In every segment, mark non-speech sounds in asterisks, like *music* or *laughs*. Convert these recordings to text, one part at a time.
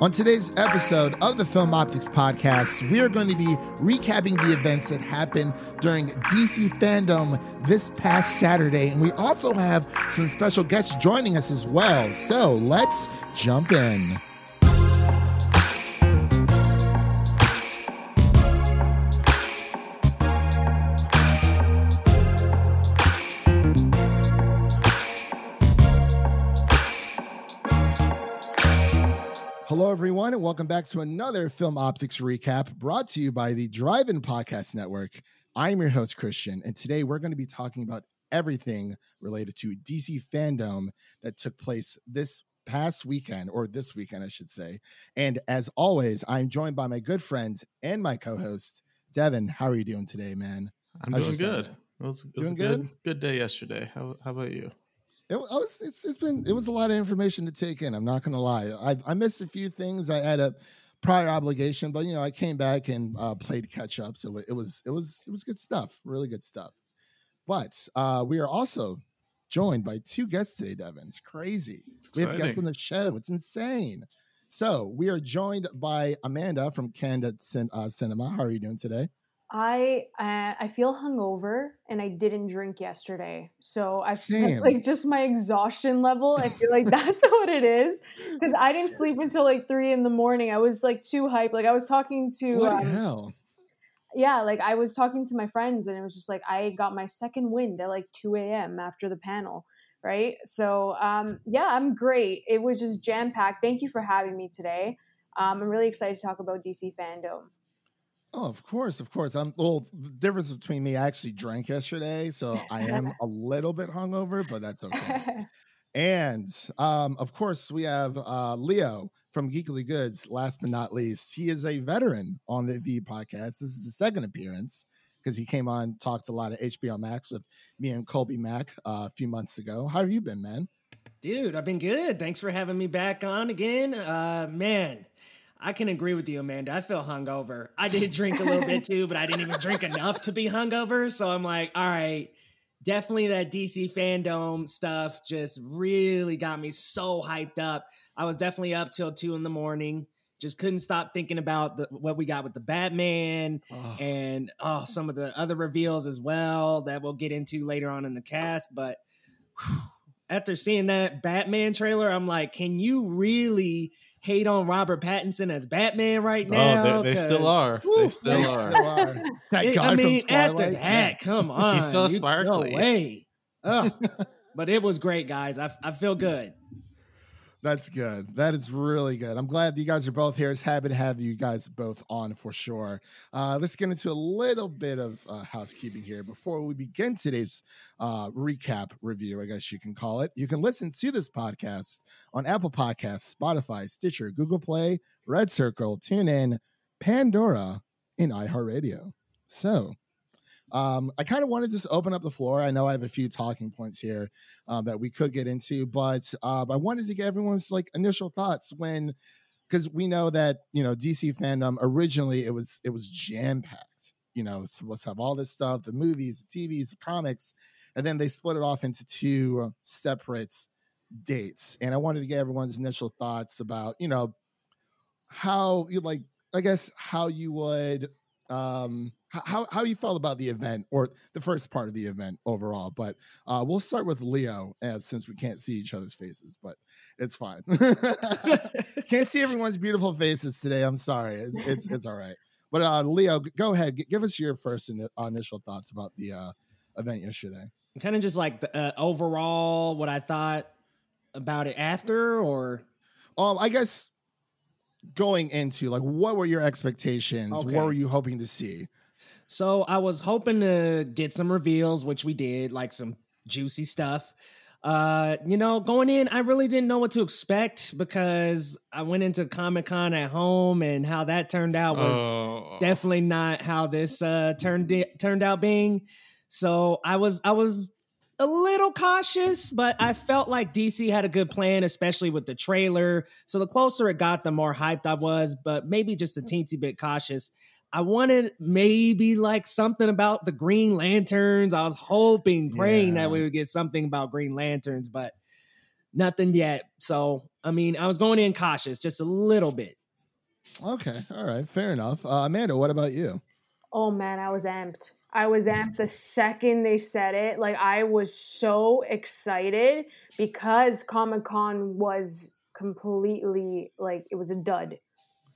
On today's episode of the Film Optix podcast, we are going to be recapping the events that happened during DC FanDome this past Saturday. And we also have some special guests joining us as well. So let's jump in. Everyone, and welcome back to another Film Optix recap brought to you by the Drive In Podcast Network. I'm your host, Christian, and today we're going to be talking about everything related to DC FanDome that took place this past weekend, or this weekend, I should say. And as always, I'm joined by my good friend and my co host, Devin. How are you doing today, man? I'm How's doing good. It was, it Doing was a good, good day yesterday. How, how about you? It was it's, it's been it was a lot of information to take in. I'm not gonna lie. I I missed a few things. I had a prior obligation, but you know I came back and uh, played catch up. So it was it was it was good stuff. Really good stuff. But uh, we are also joined by two guests today, Devin. It's crazy. It's We have guests on the show. It's insane. So we are joined by Amanda from Candid Cin- uh, Cinema. How are you doing today? I uh, I feel hungover and I didn't drink yesterday, so I feel *laughs* like just my exhaustion level. I feel like *laughs* that's what it is because I didn't sleep until like three in the morning. I was like too hyped. Like I was talking to um, hell. yeah, like I was talking to my friends and it was just like I got my second wind at like two a.m. after the panel. Right, so um, yeah, I'm great. It was just jam packed. Thank you for having me today. Um, I'm really excited to talk about DC FanDome. Oh, of course, of course. I'm well. The difference between me, I actually drank yesterday, so I am *laughs* a little bit hungover, but that's okay. *laughs* And um, of course, we have uh, Leo from Geeky Goods. Last but not least, he is a veteran on the V podcast. This is his second appearance because he came on, talked a lot of HBO Max with me and Colby Mack uh, a few months ago. How have you been, man? Dude, I've been good. Thanks for having me back on again. Uh man, I can agree with you, Amanda. I feel hungover. I did drink a little bit too, but I didn't even drink enough to be hungover. So I'm like, all right, definitely that DC FanDome stuff just really got me so hyped up. I was definitely up till two in the morning. Just couldn't stop thinking about the, what we got with the Batman Oh, and oh, some of the other reveals as well that we'll get into later on in the cast. But whew, after seeing that Batman trailer, I'm like, can you really hate on Robert Pattinson as Batman right now? oh, they, they still 'Cause, are. whew, they still they are. still are. That it- guy I from mean, after Twilight, that, come on, *laughs* He's so you- No way. Ugh. *laughs* but it was great, guys. I, I feel good. That's good. That is really good. I'm glad you guys are both here. It's happy to have you guys both on for sure. Uh, let's get into a little bit of uh, housekeeping here before we begin today's uh, recap review, I guess you can call it. You can listen to this podcast on Apple Podcasts, Spotify, Stitcher, Google Play, Red Circle, TuneIn, Pandora, and iHeartRadio. So, um, I kind of wanted to just open up the floor. I know I have a few talking points here um, that we could get into, but uh, I wanted to get everyone's like initial thoughts when, because we know that you know DC fandom originally it was it was jam packed. You know, it's supposed to have all this stuff, the movies, the TVs, the comics, and then they split it off into two separate dates. And I wanted to get everyone's initial thoughts about you know how you like, I guess how you would um how how you felt about the event or the first part of the event overall but uh we'll start with leo uh, since we can't see each other's faces but it's fine. *laughs* Can't see everyone's beautiful faces today i'm sorry it's it's, it's all right. But uh leo go ahead G- give us your first ini- initial thoughts about the uh event yesterday. Kind of just like the uh, overall what I thought about it after, or? Um i guess going into like what were your expectations Okay. what were you hoping to see So I was hoping to get some reveals, which we did, like some juicy stuff. Uh, you know, going in, I really didn't know what to expect because I went into Comic Con at home and how that turned out was Oh. definitely not how this uh turned it, turned out being. So I was I was a little cautious, but I felt like DC had a good plan, especially with the trailer. So the closer it got, the more hyped I was, but maybe just a teensy bit cautious. I wanted maybe like something about the Green Lanterns. I was hoping, praying Yeah. that we would get something about Green Lanterns, but nothing yet. So I mean, I was going in cautious, just a little bit. Okay, all right, fair enough. Uh, Amanda, what about you? Oh man, I was amped. I was amped the second they said it. Like I was so excited because Comic Con was completely like it was a dud.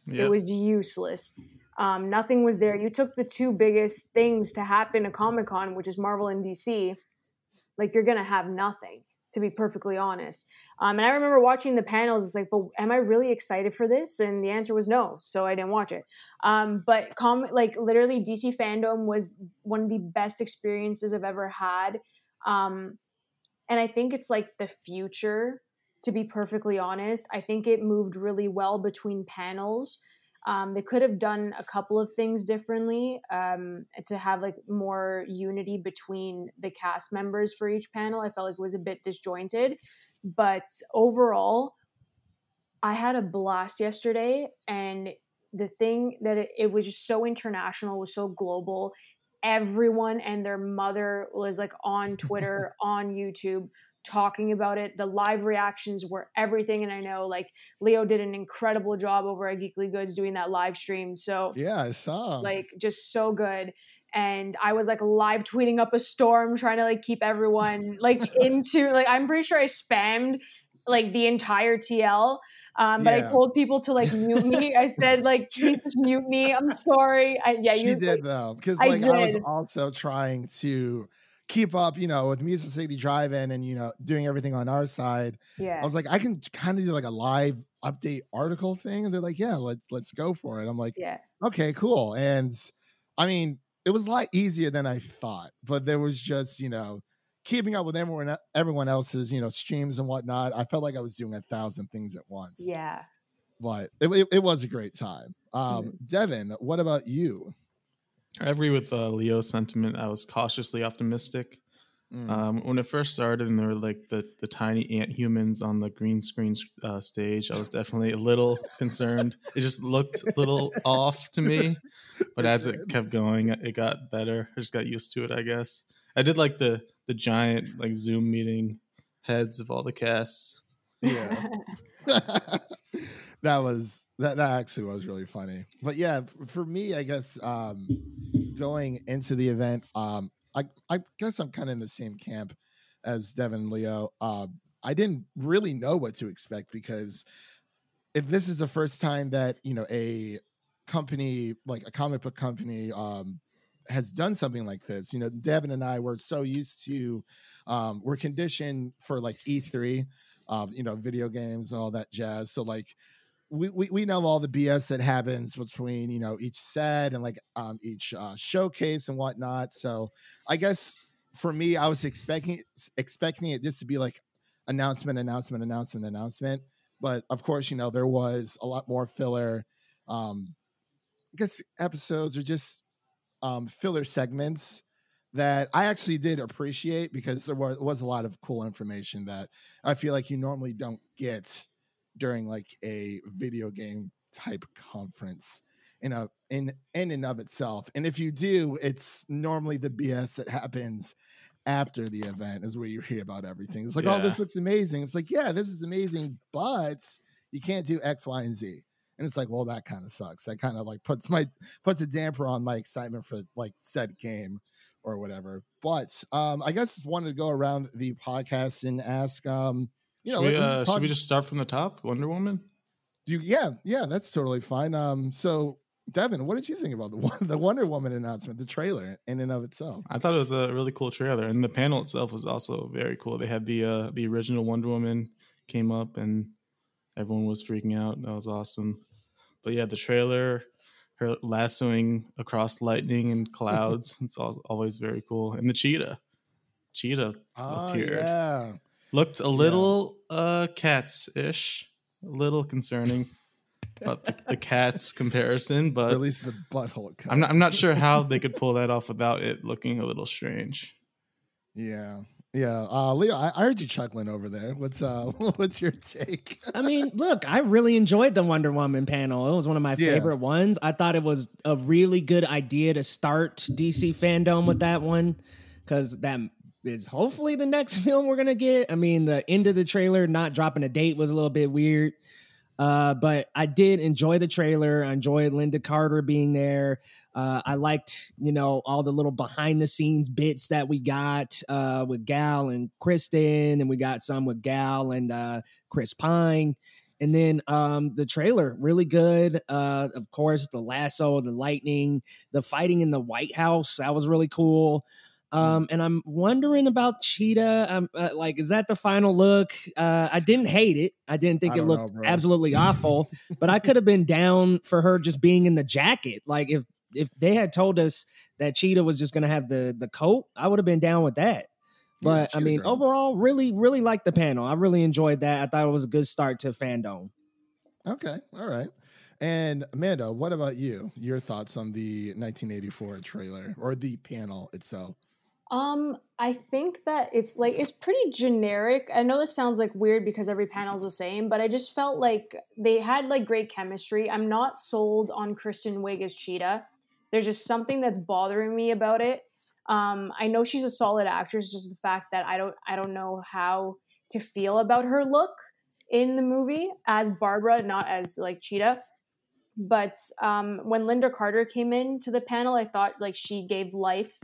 Yep. It was useless. Um, nothing was there. You took the two biggest things to happen at Comic Con, which is Marvel and DC. Like you're gonna have nothing, to be perfectly honest. Um, and I remember watching the panels. It's like, but am I really excited for this? And the answer was no. So I didn't watch it. Um, but com- like literally, DC FanDome was one of the best experiences I've ever had. Um, and I think it's like the future. To be perfectly honest, I think it moved really well between panels. Um, they could have done a couple of things differently um, to have like more unity between the cast members for each panel. I felt like it was a bit disjointed, but overall, I had a blast yesterday. And the thing that it, it was just so international, was so global. Everyone and their mother was like on Twitter, *laughs* on YouTube, talking about it. The live reactions were everything. And I know like Leo did an incredible job over at Geeky Goods doing that live stream. So Yeah, I saw. like just so good. And I was like live tweeting up a storm, trying to like keep everyone *laughs* like into like I'm pretty sure I spammed like the entire TL. Um, but Yeah. I told people to like mute me. I *laughs* said like, please mute me. I'm sorry. I, yeah, she you did though, because I like I, was also trying to keep up, you know, with Music City Drive-In and you know doing everything on our side. Yeah. I was like, I can kind of do like a live update article thing, and they're like, yeah, let's let's go for it. I'm like, yeah. okay, cool. And I mean, it was a lot easier than I thought, but there was just you know keeping up with everyone everyone else's you know streams and whatnot. I felt like I was doing a thousand things at once. Yeah. but it, it, it was a great time. Um, Mhm. Devin, what about you? I agree with uh, Leo's sentiment. I was cautiously optimistic. Mm. Um, when it first started and there were like the, the tiny ant humans on the green screen uh, stage, I was definitely a little concerned. It just looked a little *laughs* off to me, but as it kept going, it got better. I just got used to it, I guess. I did like the the giant like Zoom meeting heads of all the casts. yeah. *laughs* *laughs* that was that that actually was really funny. But yeah, for me, I guess um going into the event, um I I guess I'm kind of in the same camp as Devin Leo. Um I didn't really know what to expect because if this is the first time that, you know, a company like a comic book company um has done something like this, you know, Devin and I were so used to um we're conditioned for like E3 um, you know, video games and all that jazz. So like we, we, we know all the BS that happens between, you know, each set and like um each uh, showcase and whatnot. So I guess for me, I was expecting expecting it just to be like announcement, announcement, announcement, announcement. But of course, you know, there was a lot more filler um I guess episodes or just um filler segments that I actually did appreciate because there was, was a lot of cool information that I feel like you normally don't get during like a video game type conference in a in in and of itself. And if you do, it's normally the BS that happens after the event is where you hear about everything. It's like, oh, this looks amazing. It's like, yeah, this is amazing, but you can't do X, Y, and Z. And it's like, well, that kind of sucks. That kind of like puts my puts a damper on my excitement for like said game or whatever. But um, I guess just wanted to go around the podcast and ask, um, you know, should, we, uh, should we just start from the top? Wonder Woman. do you, yeah, yeah, that's totally fine. Um, so Devin, what did you think about the *laughs* the Wonder Woman announcement, the trailer in and of itself? I thought it was a really cool trailer, and the panel itself was also very cool. They had the uh, the original Wonder Woman came up, and everyone was freaking out. That was awesome. But yeah, the trailer, her lassoing across lightning and clouds, *laughs* it's always very cool. And the cheetah, cheetah Oh appeared. yeah, looked a little uh cats ish, a little concerning. About the, the cats comparison, or but at least the butthole. Cut. I'm not, I'm not sure how they could pull that off without it looking a little strange. Yeah, yeah. Uh, Leo, I, I heard you chuckling over there. What's uh, *laughs* what's your take? I mean, look, I really enjoyed the Wonder Woman panel. It was one of my Yeah. favorite ones. I thought it was a really good idea to start DC FanDome with that one because that is hopefully the next *laughs* film we're gonna get. I mean, the end of the trailer not dropping a date was a little bit weird. Uh, but I did enjoy the trailer. I enjoyed Lynda Carter being there. Uh, I liked, you know, all the little behind the scenes bits that we got uh, with Gal and Kristen, and we got some with Gal and uh, Chris Pine. And then um, the trailer, really good. Uh, of course, the lasso, the lightning, the fighting in the White House, that was really cool. Mm. Um, and I'm wondering about Cheetah. Um, uh, like, is that the final look? Uh, I didn't hate it. I didn't think I it looked know, absolutely awful, *laughs* but I could have been down for her just being in the jacket. Like, if if they had told us that Cheetah was just going to have the the coat, I would have been down with that. Yeah, But I mean, overall, really, really liked the panel. I really enjoyed that. I thought it was a good start to FanDome. Okay, all right. And Amanda, what about you? Your thoughts on the 1984 trailer or the panel itself? Um, I think that it's like it's pretty generic. I know this sounds like weird because every panel's the same, but I just felt like they had like great chemistry. I'm not sold on Kristen Wiig as Cheetah. There's just something that's bothering me about it. Um, I know she's a solid actress, just the fact that I don't I don't know how to feel about her look in the movie as Barbara, not as like Cheetah. But um, when Lynda Carter came in to the panel, I thought like she gave life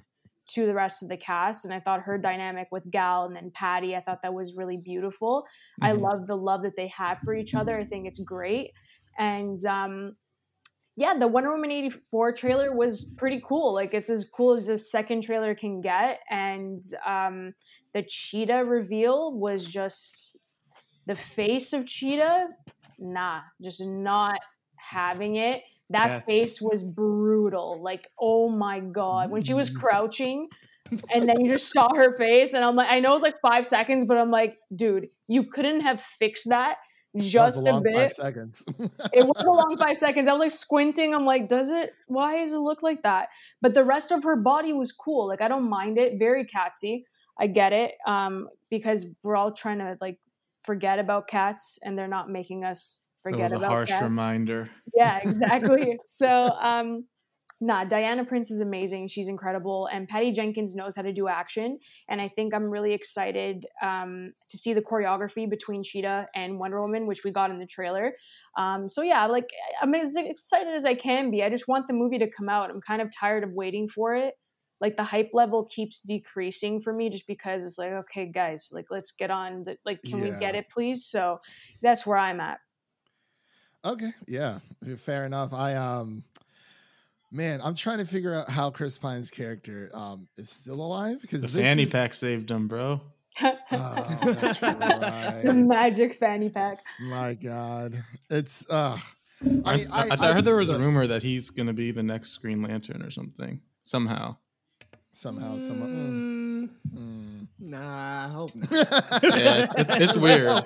to the rest of the cast, and I thought her dynamic with Gal and then Patty, I thought that was really beautiful. I Mhm. love the love that they have for each other. I think it's great, and um, yeah, the Wonder Woman eighty four trailer was pretty cool. Like it's as cool as this second trailer can get, and um, the Cheetah reveal was just the face of Cheetah. Nah, just not having it. That face was brutal. Like, oh my god, when she was crouching, *laughs* and then you just saw her face, and I'm like, I know it's like five seconds, but I'm like, dude, you couldn't have fixed that That just a a, bit. five seconds. *laughs* it was a long five seconds. I was like squinting. I'm like, does it? Why does it look like that? But the rest of her body was cool. Like I don't mind it. Very catsy. I get it. Um, because we're all trying to like forget about cats, and they're not making us forget was a harsh reminder. Yeah, exactly. *laughs* so, um, nah, Diana Prince is amazing. She's incredible, and Patty Jenkins knows how to do action. And I think I'm really excited um, to see the choreography between Cheetah and Wonder Woman, which we got in the trailer. Um, so yeah, like I'm as excited as I can be. I just want the movie to come out. I'm kind of tired of waiting for it. Like the hype level keeps decreasing for me, just because it's like, okay, guys, like let's get on. The, like, can we get it, please? So that's where I'm at. Okay, yeah, fair enough. I um, man, I'm trying to figure out how Chris Pine's character um is still alive because The this fanny is- pack saved him, bro. *laughs* Oh, that's right. the magic fanny pack. My God, it's uh. I, I, mean, I, I, I heard there was a rumor that he's gonna be the next Green Lantern or something somehow. somehow, someone. Mm, Mm, nah, I hope *laughs* not. Yeah, it's, it's *laughs* weird.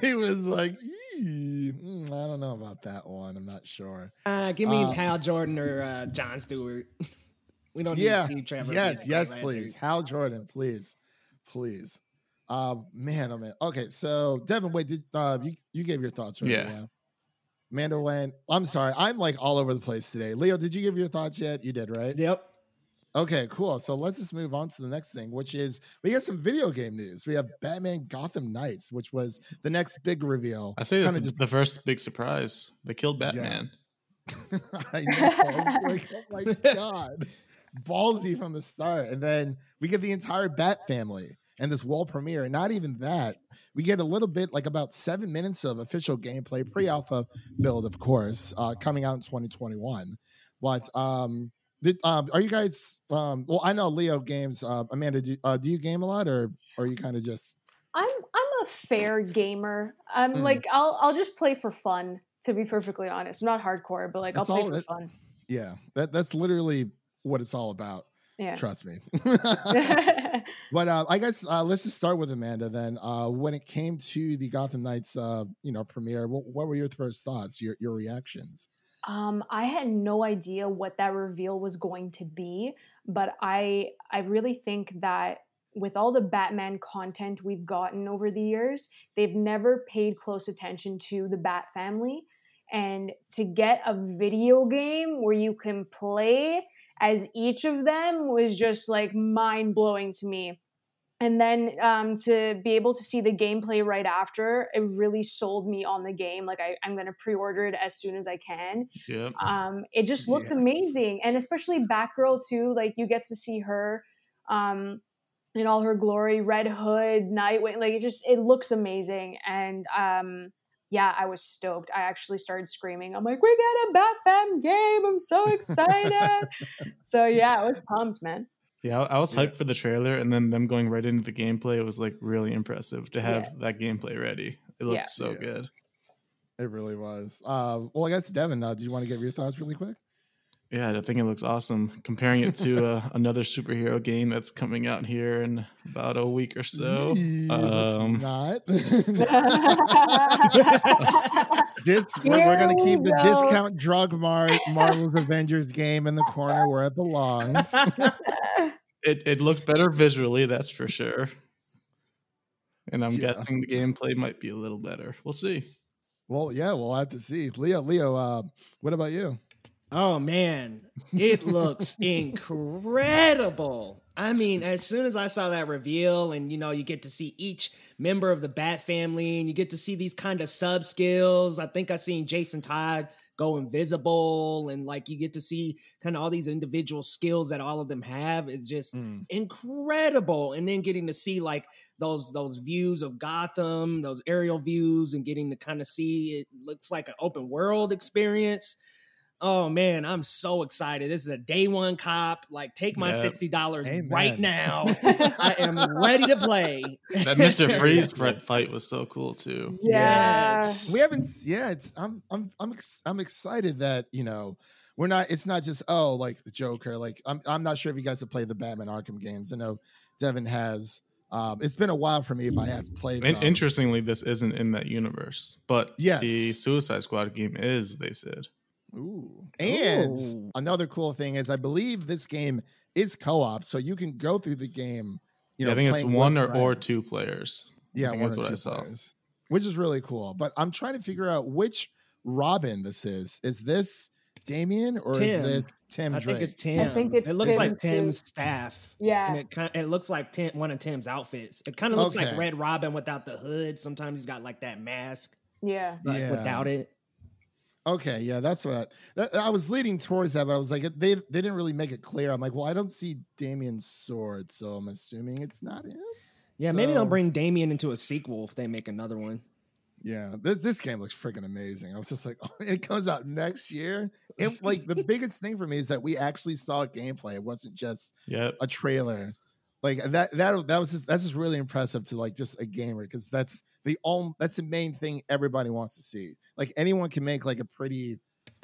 he was like, "Eee, mm, I don't know about that one. I'm not sure. Uh, give me Uh, Hal Jordan or uh, John Stewart. *laughs* we don't need Yeah, Steve Trevor. yes, yes, Green please. Hal Jordan, please, please. Um, man, oh man. Okay, so Devin, wait, did uh, you you gave your thoughts right? Yeah. Amanda went. I'm sorry, I'm like all over the place today. Leo, did you give your thoughts yet? You did, right? Yep. Okay, cool. So let's just move on to the next thing, which is we got some video game news. We have Batman Gotham Knights, which was the next big reveal. I say this is the first big surprise. They killed Yeah. Batman. *laughs* I know. *laughs* like, oh my god, ballsy from the start, and then we get the entire Bat family and this world premiere. And not even that, we get a little bit, like about seven minutes of official gameplay, pre-alpha build, of course, uh, coming out in 2021. But um, did, um, are you guys? Um, well, I know Leo games. Uh, Amanda, do, uh, do you game a lot, or, or are you kind of just? I'm I'm a fair gamer. I'm Mm. like I'll I'll just play for fun. To be perfectly honest, I'm not hardcore, but like That's I'll play all for it- fun. Yeah, that that's literally what it's all about. Yeah. Trust me. *laughs* *laughs* But uh, I guess uh, let's just start with Amanda then. Uh, when it came to the Gotham Knights, uh, you know, premiere, what, what were your first thoughts, your your reactions? Um, I had no idea what that reveal was going to be, but I I really think that with all the Batman content we've gotten over the years, they've never paid close attention to the Bat family. And to get a video game where you can play as each of them was just like mind blowing to me. And then um, to be able to see the gameplay right after it really sold me on the game. Like I, i'm going to pre-order it as soon as i can. Yeah. um, it just looked Yeah. amazing. And especially batgirl too like you get to see her um, in all her glory red hood nightwing like it just it looks amazing. And um, yeah i was stoked. I actually started screaming. I'm like we get a bat fam game. I'm so excited. *laughs* So yeah i was pumped man Yeah, I, I was Yeah. hyped for the trailer, and then them going right into the gameplay. It was like really impressive to have Yeah. that gameplay ready. It looked Yeah. so Yeah. good. It really was. Uh, well, I guess Devin, uh, do you want to give your thoughts really quick? Yeah, I think it looks awesome. Comparing it to *laughs* uh, another superhero game that's coming out here in about a week or so. Yee, let's Um, not. *laughs* Dis- we're, we're gonna keep the go. discount drug mart Marvel's Avengers game in the corner where it belongs. *laughs* It it looks better visually, that's for sure. And I'm Yeah. guessing the gameplay might be a little better. We'll see. well, yeah, we'll have to see. Leo, Leo, uh, what about you? Oh man, it looks *laughs* incredible. I mean, as soon as I saw that reveal, and you know, you get to see each member of the Bat family, and you get to see these kind of sub skills. I think I seen Jason Todd go invisible, and like you get to see kind of all these individual skills that all of them have. Is just mm. incredible and then getting to see like those those views of gotham those aerial views and getting to kind of see it looks like an open world experience oh man i'm so excited this is a day one cop like take my Yep. $60 right now i am *laughs* ready to play That Mr. Freeze *laughs* fight fight was so cool too. yeah Yes. We haven't. Yeah, it's. I'm. I'm. I'm. Ex- I'm excited that you know we're not. It's not just oh like the Joker. Like I'm. I'm not sure if you guys have played the Batman Arkham games. I know Devin has. Um, it's been a while for me, but I have played. In- them. interestingly, this isn't in that universe, but Yes. the Suicide Squad game is. They said. Ooh. And Ooh. another cool thing is I believe this game is co-op, so you can go through the game. You know, I think it's one with or, or two players. Yeah, one that's or what two I saw. players, which is really cool. But I'm trying to figure out which Robin this is. Is this Damian or Tim. is this Tim i Drake? think it's tim I think it's it looks Tim, like tim's staff yeah and it kind it looks like Tim, one of Tim's outfits. It kind of looks Okay. like Red Robin without the hood. Sometimes he's got like that mask, yeah but Yeah. without it. Okay, yeah, that's what that, I was leading towards that. But I was like, they they didn't really make it clear. I'm like, well, I don't see Damian's sword, so I'm assuming it's not him. Yeah, maybe they'll bring Damian into a sequel if they make another one. Yeah, this this game looks freaking amazing. I was just like, *laughs* oh, it comes out next year. It like the *laughs* biggest thing for me is that we actually saw gameplay. It wasn't just Yep. a trailer. Like that that that was just that's just really impressive to like just a gamer because that's the only that's the main thing everybody wants to see. Like anyone can make like a pretty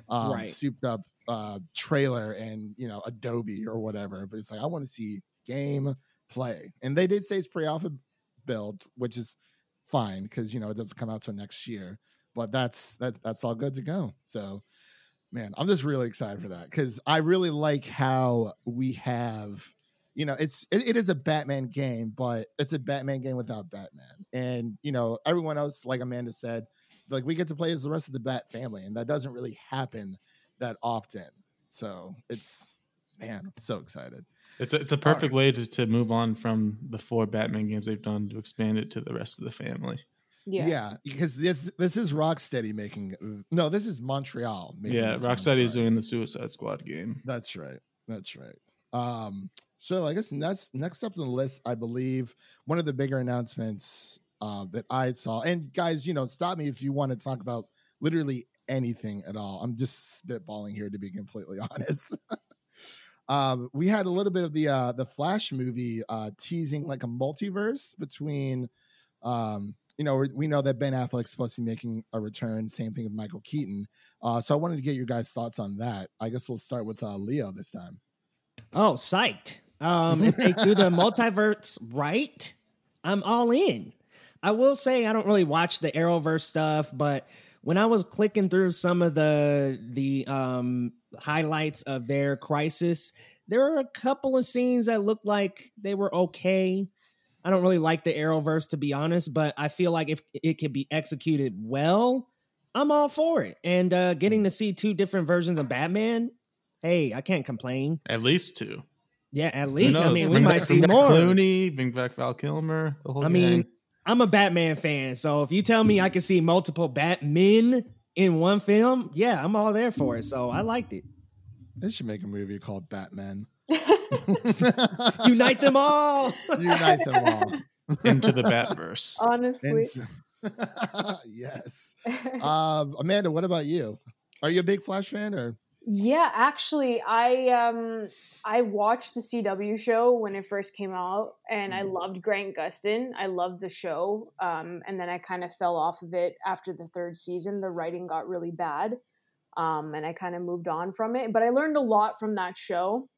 um Right. souped up uh trailer and you know Adobe or whatever, but it's like I want to see game play. And they did say it's pre-alpha build, which is fine because you know it doesn't come out till next year. But that's that that's all good to go. So man, I'm just really excited for that because I really like how we have, you know, it's it, it is a Batman game, but it's a Batman game without Batman, and you know, everyone else, like Amanda said, like we get to play as the rest of the Bat family, and that doesn't really happen that often. So it's man, I'm so excited. It's a, it's a perfect way to, to move on from the four Batman games they've done to expand it to the rest of the family. yeah Yeah, because this this is Rocksteady making no, this is Montreal. Making yeah, this one, Rocksteady is doing the Suicide Squad game. That's right. That's right. Um, so I guess next next up on the list, I believe one of the bigger announcements uh, that I saw. And guys, you know, stop me if you want to talk about literally anything at all. I'm just spitballing here to be completely *laughs* honest. um, we had a little bit of the uh, the Flash movie uh, teasing like a multiverse between. Um, you know, we- know that Ben Affleck's supposed to be making a return. Same thing with Michael Keaton. Uh, so I wanted to get your guys' thoughts on that. I guess we'll start with uh, Leo this time. Oh, psyched. Um, if they do the *laughs* multiverse right, I'm all in. I will say I don't really watch the Arrowverse stuff, but when I was clicking through some of the the um, highlights of their crisis, there are a couple of scenes that looked like they were okay. I don't really like the Arrowverse to be honest, but I feel like if it could be executed well, I'm all for it. And uh, getting to see two different versions of Batman, hey, I can't complain. At least two. Yeah, at least I knows? mean we Bring might back- see bring back more. Clooney, bring back Val Kilmer. The whole I mean. I'm a Batman fan, so if you tell me I can see multiple Batmen in one film, yeah, I'm all there for it. So I liked it. They should make a movie called Batman. *laughs* *laughs* Unite them all. *laughs* Unite them all. into the Batverse. Honestly. And- yes. Um, Amanda, what about you? Are you a big Flash fan or? Yeah, actually, I um I watched the CW show when it first came out, and I Mhm. loved Grant Gustin. I loved the show, um, and then I kind of fell off of it after the third season. The writing got really bad, um, and I kind of moved on from it. But I learned a lot from that show.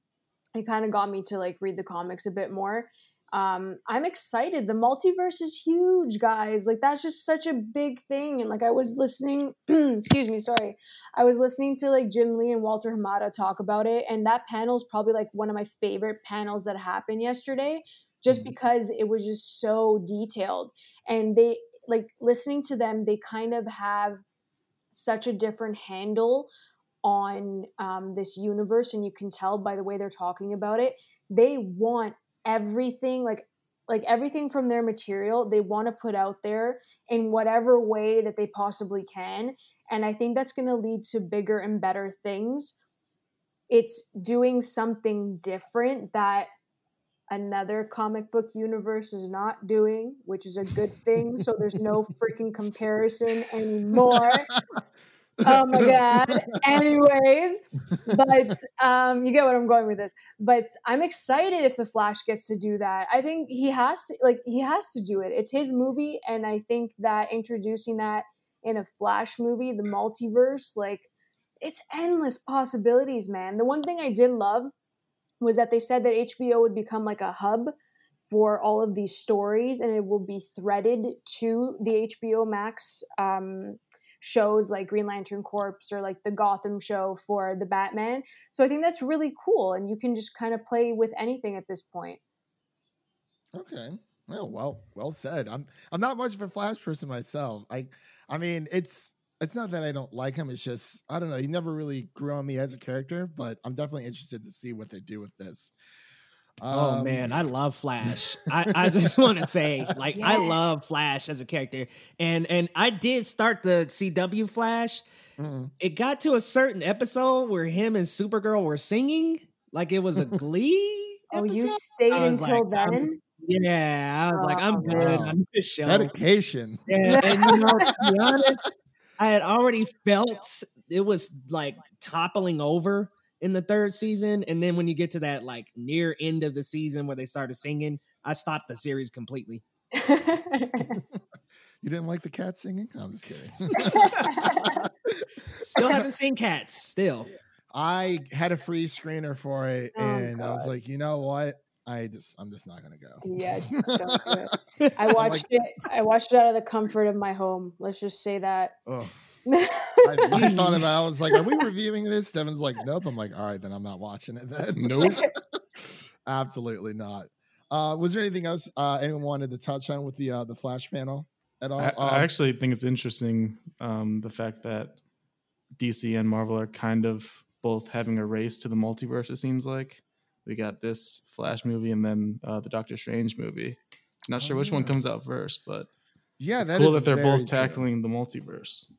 It kind of got me to like read the comics a bit more. Um, I'm excited. The multiverse is huge, guys. Like that's just such a big thing. And like I was listening, *clears throat* excuse me, sorry. I was listening to like Jim Lee and Walter Hamada talk about it, and that panel is probably like one of my favorite panels that happened yesterday, just Mhm. because it was just so detailed. And they like listening to them, they kind of have such a different handle on um, this universe, and you can tell by the way they're talking about it. They want everything like like everything from their material they want to put out there in whatever way that they possibly can and I think that's going to lead to bigger and better things. It's doing something different that another comic book universe is not doing, which is a good thing. So there's no *laughs* freaking comparison anymore. *laughs* Oh my *laughs* god. Anyways, but um you get what I'm going with this. But I'm excited if the Flash gets to do that. I think he has to like he has to do it. It's his movie and I think that introducing that in a Flash movie, the multiverse, like it's endless possibilities, man. The one thing I did love was that they said that HBO would become like a hub for all of these stories and it will be threaded to the HBO Max um, shows like Green Lantern Corps or like the Gotham show for the Batman. So I think that's really cool and you can just kind of play with anything at this point. Okay. Well, well said. I'm I'm not much of a Flash person myself. I I mean, it's it's not that I don't like him. It's just I don't know. He never really grew on me as a character, but I'm definitely interested to see what they do with this. Oh Um, man, I love Flash. *laughs* I, I just want to say, like, I love Flash as a character, and and I did start the CW Flash. mm, It got to a certain episode where him and Supergirl were singing, like it was a *laughs* Glee. Oh, you stayed until like, I'm- then? Yeah, I was like, I'm Oh, good wow. on this show. dedication. Yeah, and you know, to be *laughs* honest, I had already felt it was like toppling over in the third season, and then when you get to that like near end of the season where they started singing, I stopped the series completely. *laughs* You didn't like the cat singing? I'm just kidding. *laughs* Still haven't *laughs* seen Cats. Still, I had a free screener for it, Oh, and I was like, you know what? I just I'm just not gonna go. yeah, don't do it. I watched like, it. I watched it out of the comfort of my home. Let's just say that. Ugh. I, I *laughs* thought about. it. I was like, "Are we *laughs* reviewing this?" Devin's like, "Nope." I'm like, "All right, then I'm not watching it." Then *laughs* Nope. absolutely not. Uh, was there anything else uh, anyone wanted to touch on with the uh, the Flash panel at all? I, Um, I actually think it's interesting um, the fact that DC and Marvel are kind of both having a race to the multiverse. It seems like we got this Flash movie and then uh, the Doctor Strange movie. Not sure Oh, which one comes out first, but yeah, it's that cool is that they're very both true. tackling the multiverse.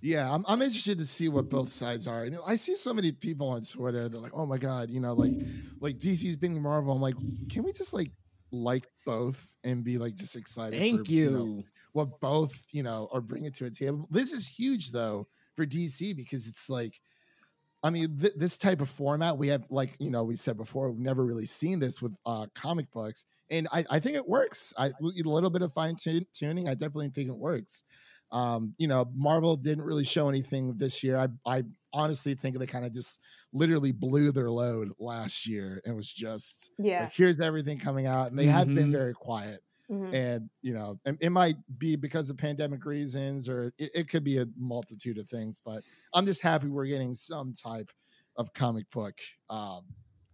Yeah, I'm, I'm interested to see what both sides are. And I see so many people on Twitter. They're like, "Oh my god, you know, like, like DC's being Marvel." I'm like, can we just like like both and be like just excited? thank for, you. know, what both you know are bringing to a table. This is huge though for DC because it's like, I mean, th- this type of format we have, like you know, we said before, we've never really seen this with uh, comic books, and I, I think it works. I a little bit of fine tu- tuning, I definitely think it works. Um, you know, Marvel didn't really show anything this year. I I honestly think they kind of just literally blew their load last year. It was just yeah. like here's everything coming out, and they have been Mhm. very quiet mhm. and you know it, it might be because of pandemic reasons or it, it could be a multitude of things but i'm just happy we're getting some type of comic book um,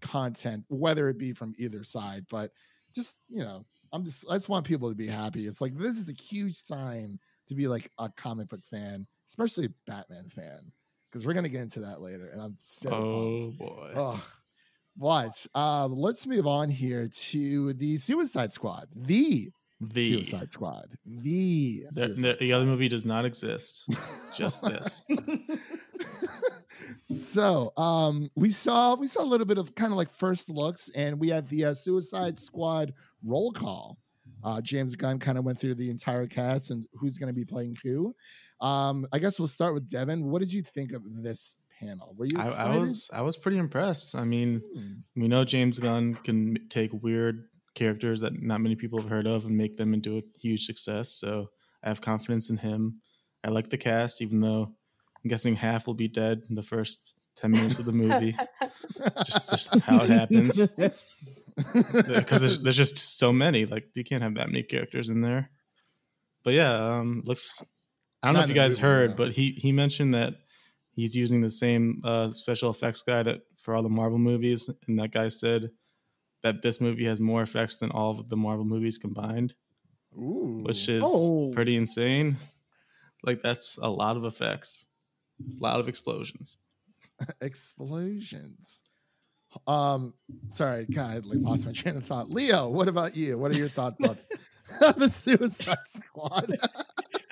content whether it be from either side but just you know i'm just i just want people to be happy it's like this is a huge time to be like a comic book fan especially a batman fan because we're gonna get into that later and i'm so Oh pumped. boy. Oh, But um, let's move on here to the Suicide Squad. The, The Suicide Squad. The, the, the, the other movie does not exist. Just this. *laughs* so um we saw we saw a little bit of kind of like first looks and we had the uh, suicide squad roll call uh james gunn kind of went through the entire cast and who's going to be playing who um i guess we'll start with devin what did you think of this panel were you I. I was I was pretty impressed. I mean, Hmm. we know James Gunn can take weird characters that not many people have heard of and make them into a huge success. So I have confidence in him. I like the cast, even though I'm guessing half will be dead in the first ten minutes of the movie. *laughs* just, just how it happens. *laughs* Because there's, *laughs* there's just so many. Like you can't have that many characters in there. But yeah, um, looks. I don't know if you guys heard, no. but he he mentioned that he's using the same uh, special effects guy that for all the Marvel movies, and that guy said that this movie has more effects than all of the Marvel movies combined, Ooh. which is Oh. pretty insane. Like that's a lot of effects, a lot of explosions. *laughs* explosions um sorry god i like, lost my *laughs* train of thought. Leo what about you? What are your thoughts about *laughs* *laughs* the suicide squad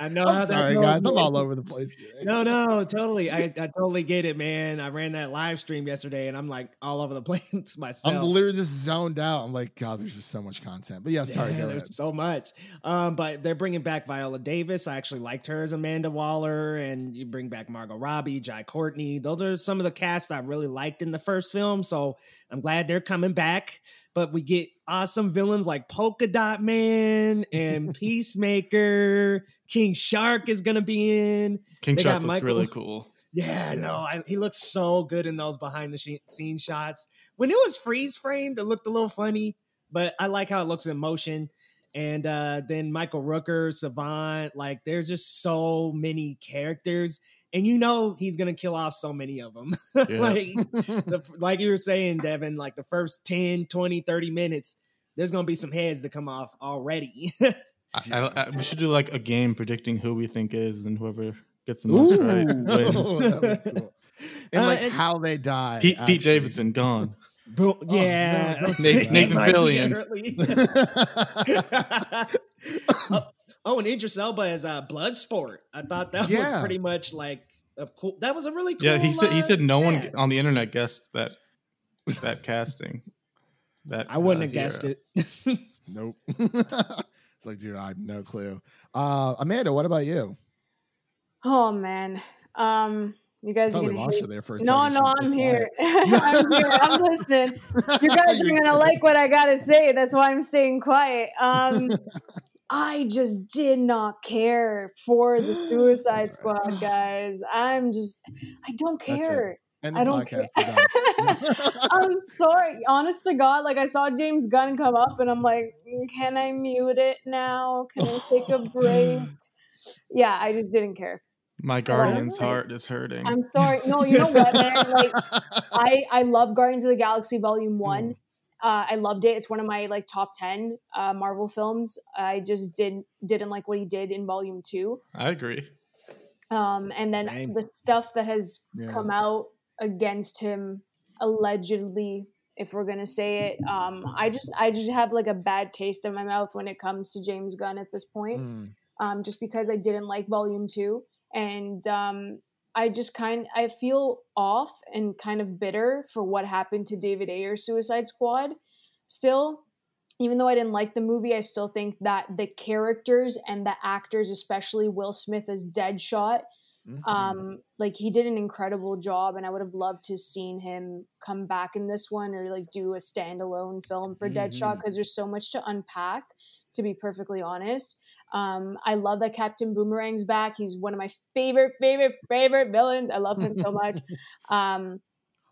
I know i'm sorry guys i'm all over the place today. No, no, totally. I, I totally get it, man. I ran that live stream yesterday and I'm like all over the *laughs* place myself. I'm literally just zoned out. I'm like, God, there's just so much content. But yeah, sorry, Yeah, there's so much. Um, but they're bringing back Viola Davis. I actually liked her as Amanda Waller, and you bring back Margot Robbie, Jai Courtney. Those are some of the cast I really liked in the first film. So I'm glad they're coming back. But we get awesome villains like Polka Dot Man and *laughs* Peacemaker. King Shark is gonna be in. King They Shark looked Michael- really cool. *laughs* Yeah, no, I, he looks so good in those behind the sh- scene shots. When it was freeze framed, it looked a little funny, but I like how it looks in motion. And uh, then Michael Rooker, Savant, like there's just so many characters, and you know he's gonna kill off so many of them. *laughs* Yeah. like, the, like you were saying, Devin, like the first 10, 20, 30 minutes, there's gonna be some heads to come off already. I, I, I, we should do like a game predicting who we think is, and whoever gets the most right *laughs* wins. Oh, cool. And Uh, like and- how they die. Pete. Pete Davidson gone. Bro, Oh, yeah, no, don't say It that. Nathan Fillion. early. *laughs* *laughs* oh, and Idris Elba as a Bloodsport. I thought that was pretty much like a cool. That was a really cool. Yeah, he said he uh, said no one on the internet guessed that that casting. That I wouldn't uh, have guessed era. it. *laughs* nope. *laughs* it's like, dude, I have no clue. Uh, Amanda, what about you? Oh man. Um you guys I are gonna lost hate you there for a No, second. no, She was so I'm here. *laughs* I'm here. I'm listening. You guys are gonna like what I gotta say. That's why I'm staying quiet. Um I just did not care for the *gasps* Suicide Squad, guys. I'm just I don't That's it. care. End the I don't podcast. care. We're done. *laughs* I'm sorry. Honest to God, like I saw James Gunn come up and I'm like, "Mm, can I mute it now? Can I take a break? *laughs* Yeah, I just didn't care. My guardian's heart is hurting. I'm sorry. No, you know what, man? Like *laughs* I I love Guardians of the Galaxy Volume One. Uh, I loved it. It's one of my like top ten uh, Marvel films. I just didn't didn't like what he did in Volume Two. I agree. Um, and then Same. the stuff that has Yeah. come out against him allegedly, if we're gonna say it, um, I just I just have like a bad taste in my mouth when it comes to James Gunn at this point Mm. um, just because I didn't like Volume Two, and um, I just kind I feel off and kind of bitter for what happened to David Ayer's Suicide Squad. Still, even though I didn't like the movie, I still think that the characters and the actors, especially Will Smith as Deadshot, Mhm. um, like he did an incredible job, and I would have loved to seen him come back in this one or like do a standalone film for Deadshot Mhm. because there's so much to unpack. To be perfectly honest, um, I love that Captain Boomerang's back. He's one of my favorite, favorite, favorite villains. I love him so much. *laughs* Um,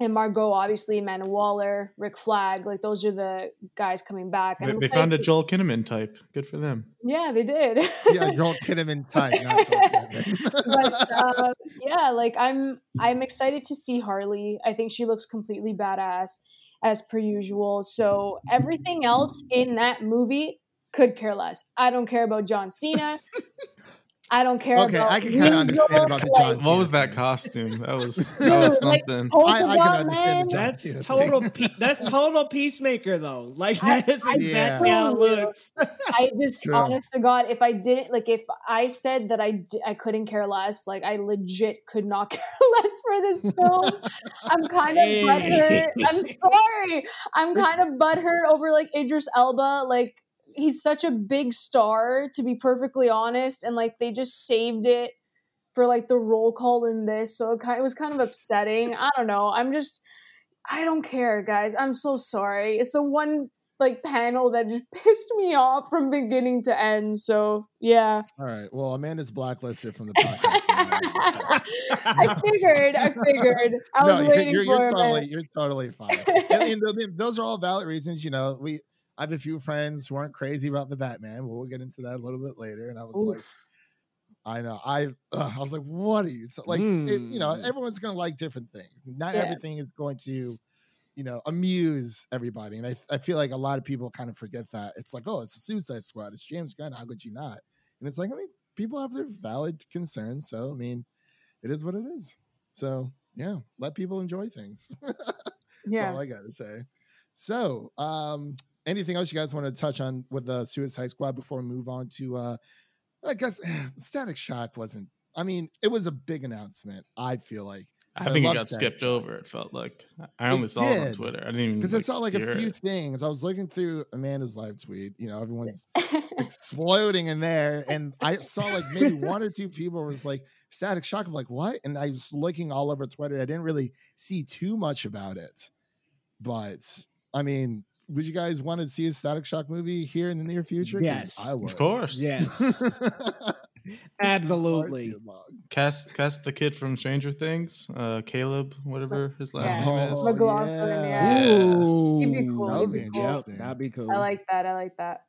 and Margot, obviously, Amanda Waller, Rick Flag, like those are the guys coming back. And They, I'm they found a Joel Kinnaman type. Good for them. Yeah, they did. *laughs* yeah, Joel Kinnaman type, not Joel *laughs* Kinnaman. but uh, *laughs* yeah, like I'm I'm excited to see Harley. I think she looks completely badass as per usual. So everything else in that movie could care less. I don't care about John Cena. I don't care. Okay, about I can kinda understand about the John like, What was that costume? That was *laughs* that was Dude, like, I- I can dot understand the. John That's Cena total. Pe- that's total peacemaker, though. Like that's I exactly feel how it looks. *laughs* I just, True. honest to God, if I didn't, like, if I said that I, d- I couldn't care less, like, I legit could not *laughs* care less for this film. I'm kind of Hey. butthurt. I'm sorry. I'm kind of butthurt over, like, Idris Elba. Like, he's such a big star, to be perfectly honest. And, like, they just saved it for, like, the roll call in this. So it, kind, it was kind of upsetting. I don't know. I'm just, I don't care, guys. I'm so sorry. It's the one like panel that just *laughs* pissed me off from beginning to end. So yeah, All right. Well, Amanda's blacklisted from the podcast. *laughs* I figured. I figured. I was no, you're, waiting you're, for you're totally, you're totally fine. and, and th- th- those are all valid reasons. You know, we I have a few friends who aren't crazy about the Batman. But we'll get into that a little bit later. And I was Oof. like, I know. I uh, I was like, what are you so, like? It, you know, Hmm. everyone's gonna like different things. Not Yeah. everything is going to, you know, amuse everybody. And I, I feel like a lot of people kind of forget that. It's like, oh, it's a Suicide Squad. It's James Gunn. How could you not? And it's like, I mean, people have their valid concerns. So I mean, it is what it is. So yeah, let people enjoy things. *laughs* That's yeah. all I gotta say. So, um, anything else you guys want to touch on with the Suicide Squad before we move on to? uh I guess *sighs* Static Shock wasn't. I mean, it was a big announcement. I feel like I think it got Static skipped Shock. over. It felt like I only It saw it on. Twitter. I didn't even because I saw like a few it. things. I was looking through Amanda's live tweet. You know, everyone's *laughs* exploding in there, and I saw like maybe one or two people was like Static Shock. I'm like, what? And I was looking all over Twitter. I didn't really see too much about it, but I mean, would you guys want to see a Static Shock movie here in the near future? Yes, I would. Of course. Yes, *laughs* absolutely. Cast cast the kid from Stranger Things, uh, Caleb, whatever his last Yeah. name is. Oh, McLaughlin, yeah. Yeah. He'd be cool, That he'd be be cool. interesting. that'd be cool. I like that. I like that.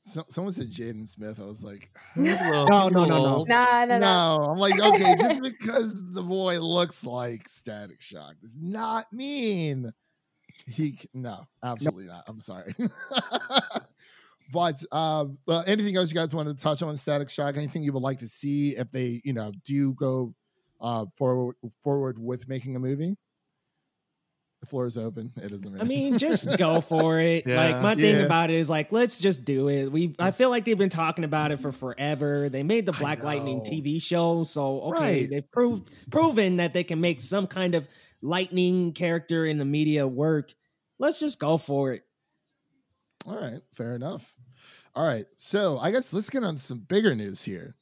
So, someone said Jaden Smith. I was like, *laughs* He's a little- No, he's no, no, no. Nah, no, no. no. I'm like, okay, just *laughs* because the boy looks like Static Shock does not mean he. No, absolutely not. I'm sorry. *laughs* but um, uh, anything else you guys want to touch on Static Shock? Anything you would like to see if they, you know, do go uh, forward forward with making a movie? The floor is open. It is. amazing. I mean, *laughs* just go for it. Yeah. Like my thing Yeah. about it is like, let's just do it. We I feel like they've been talking about it for forever. They made the Black Lightning. TV show, so okay, Right. they've proved proven that they can make some kind of lightning character in the media work. Let's just go for it. All right, fair enough. All right, so I guess let's get on to some bigger news here.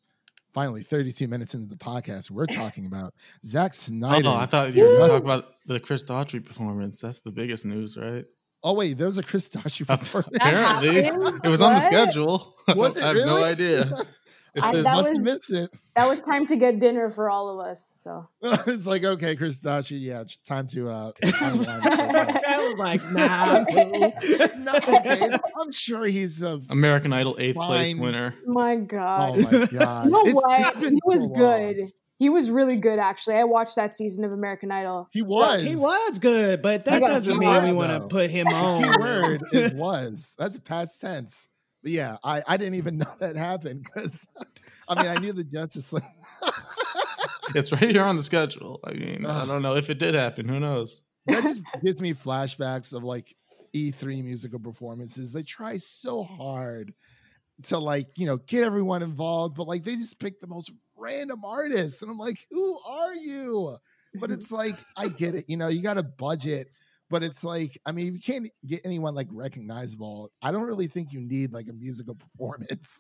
Finally, 32 minutes into the podcast, we're talking about Zack Snyder. Oh, I thought you were going to about the Chris Daughtry performance. That's the biggest news, right? Oh wait, those a Chris Daughtry performance. Apparently, it was on the schedule. Was *laughs* it I have no idea. *laughs* It I- says that Must was- have missed it. That was time to get dinner for all of us. So *laughs* it's like okay, Chris Daughtry. Yeah, it's time to. uh *laughs* I *laughs* was like, nah. It's not okay. I'm sure he's a. American Idol eighth place Fine. winner. my God. Oh my god! You know It's- what? it's he was so long. good. He was really good, actually. I watched that season of American Idol. He was. He was good, but that doesn't a mean we want to put him The on. key word is was. That's a past tense. But yeah, I, I didn't even *laughs* know that happened because *laughs* I mean I knew the Justice League. *laughs* It's right here on the schedule. I mean, I don't know if it did happen. Who knows? that just gives me flashbacks of like E3 musical performances. They try so hard to like, you know, get everyone involved, but like they just pick the most random artists. And I'm like, who are you? But it's like, I get it. You know, you got a budget, but it's like, I mean, if you can't get anyone like recognizable, I don't really think you need like a musical *laughs* performance.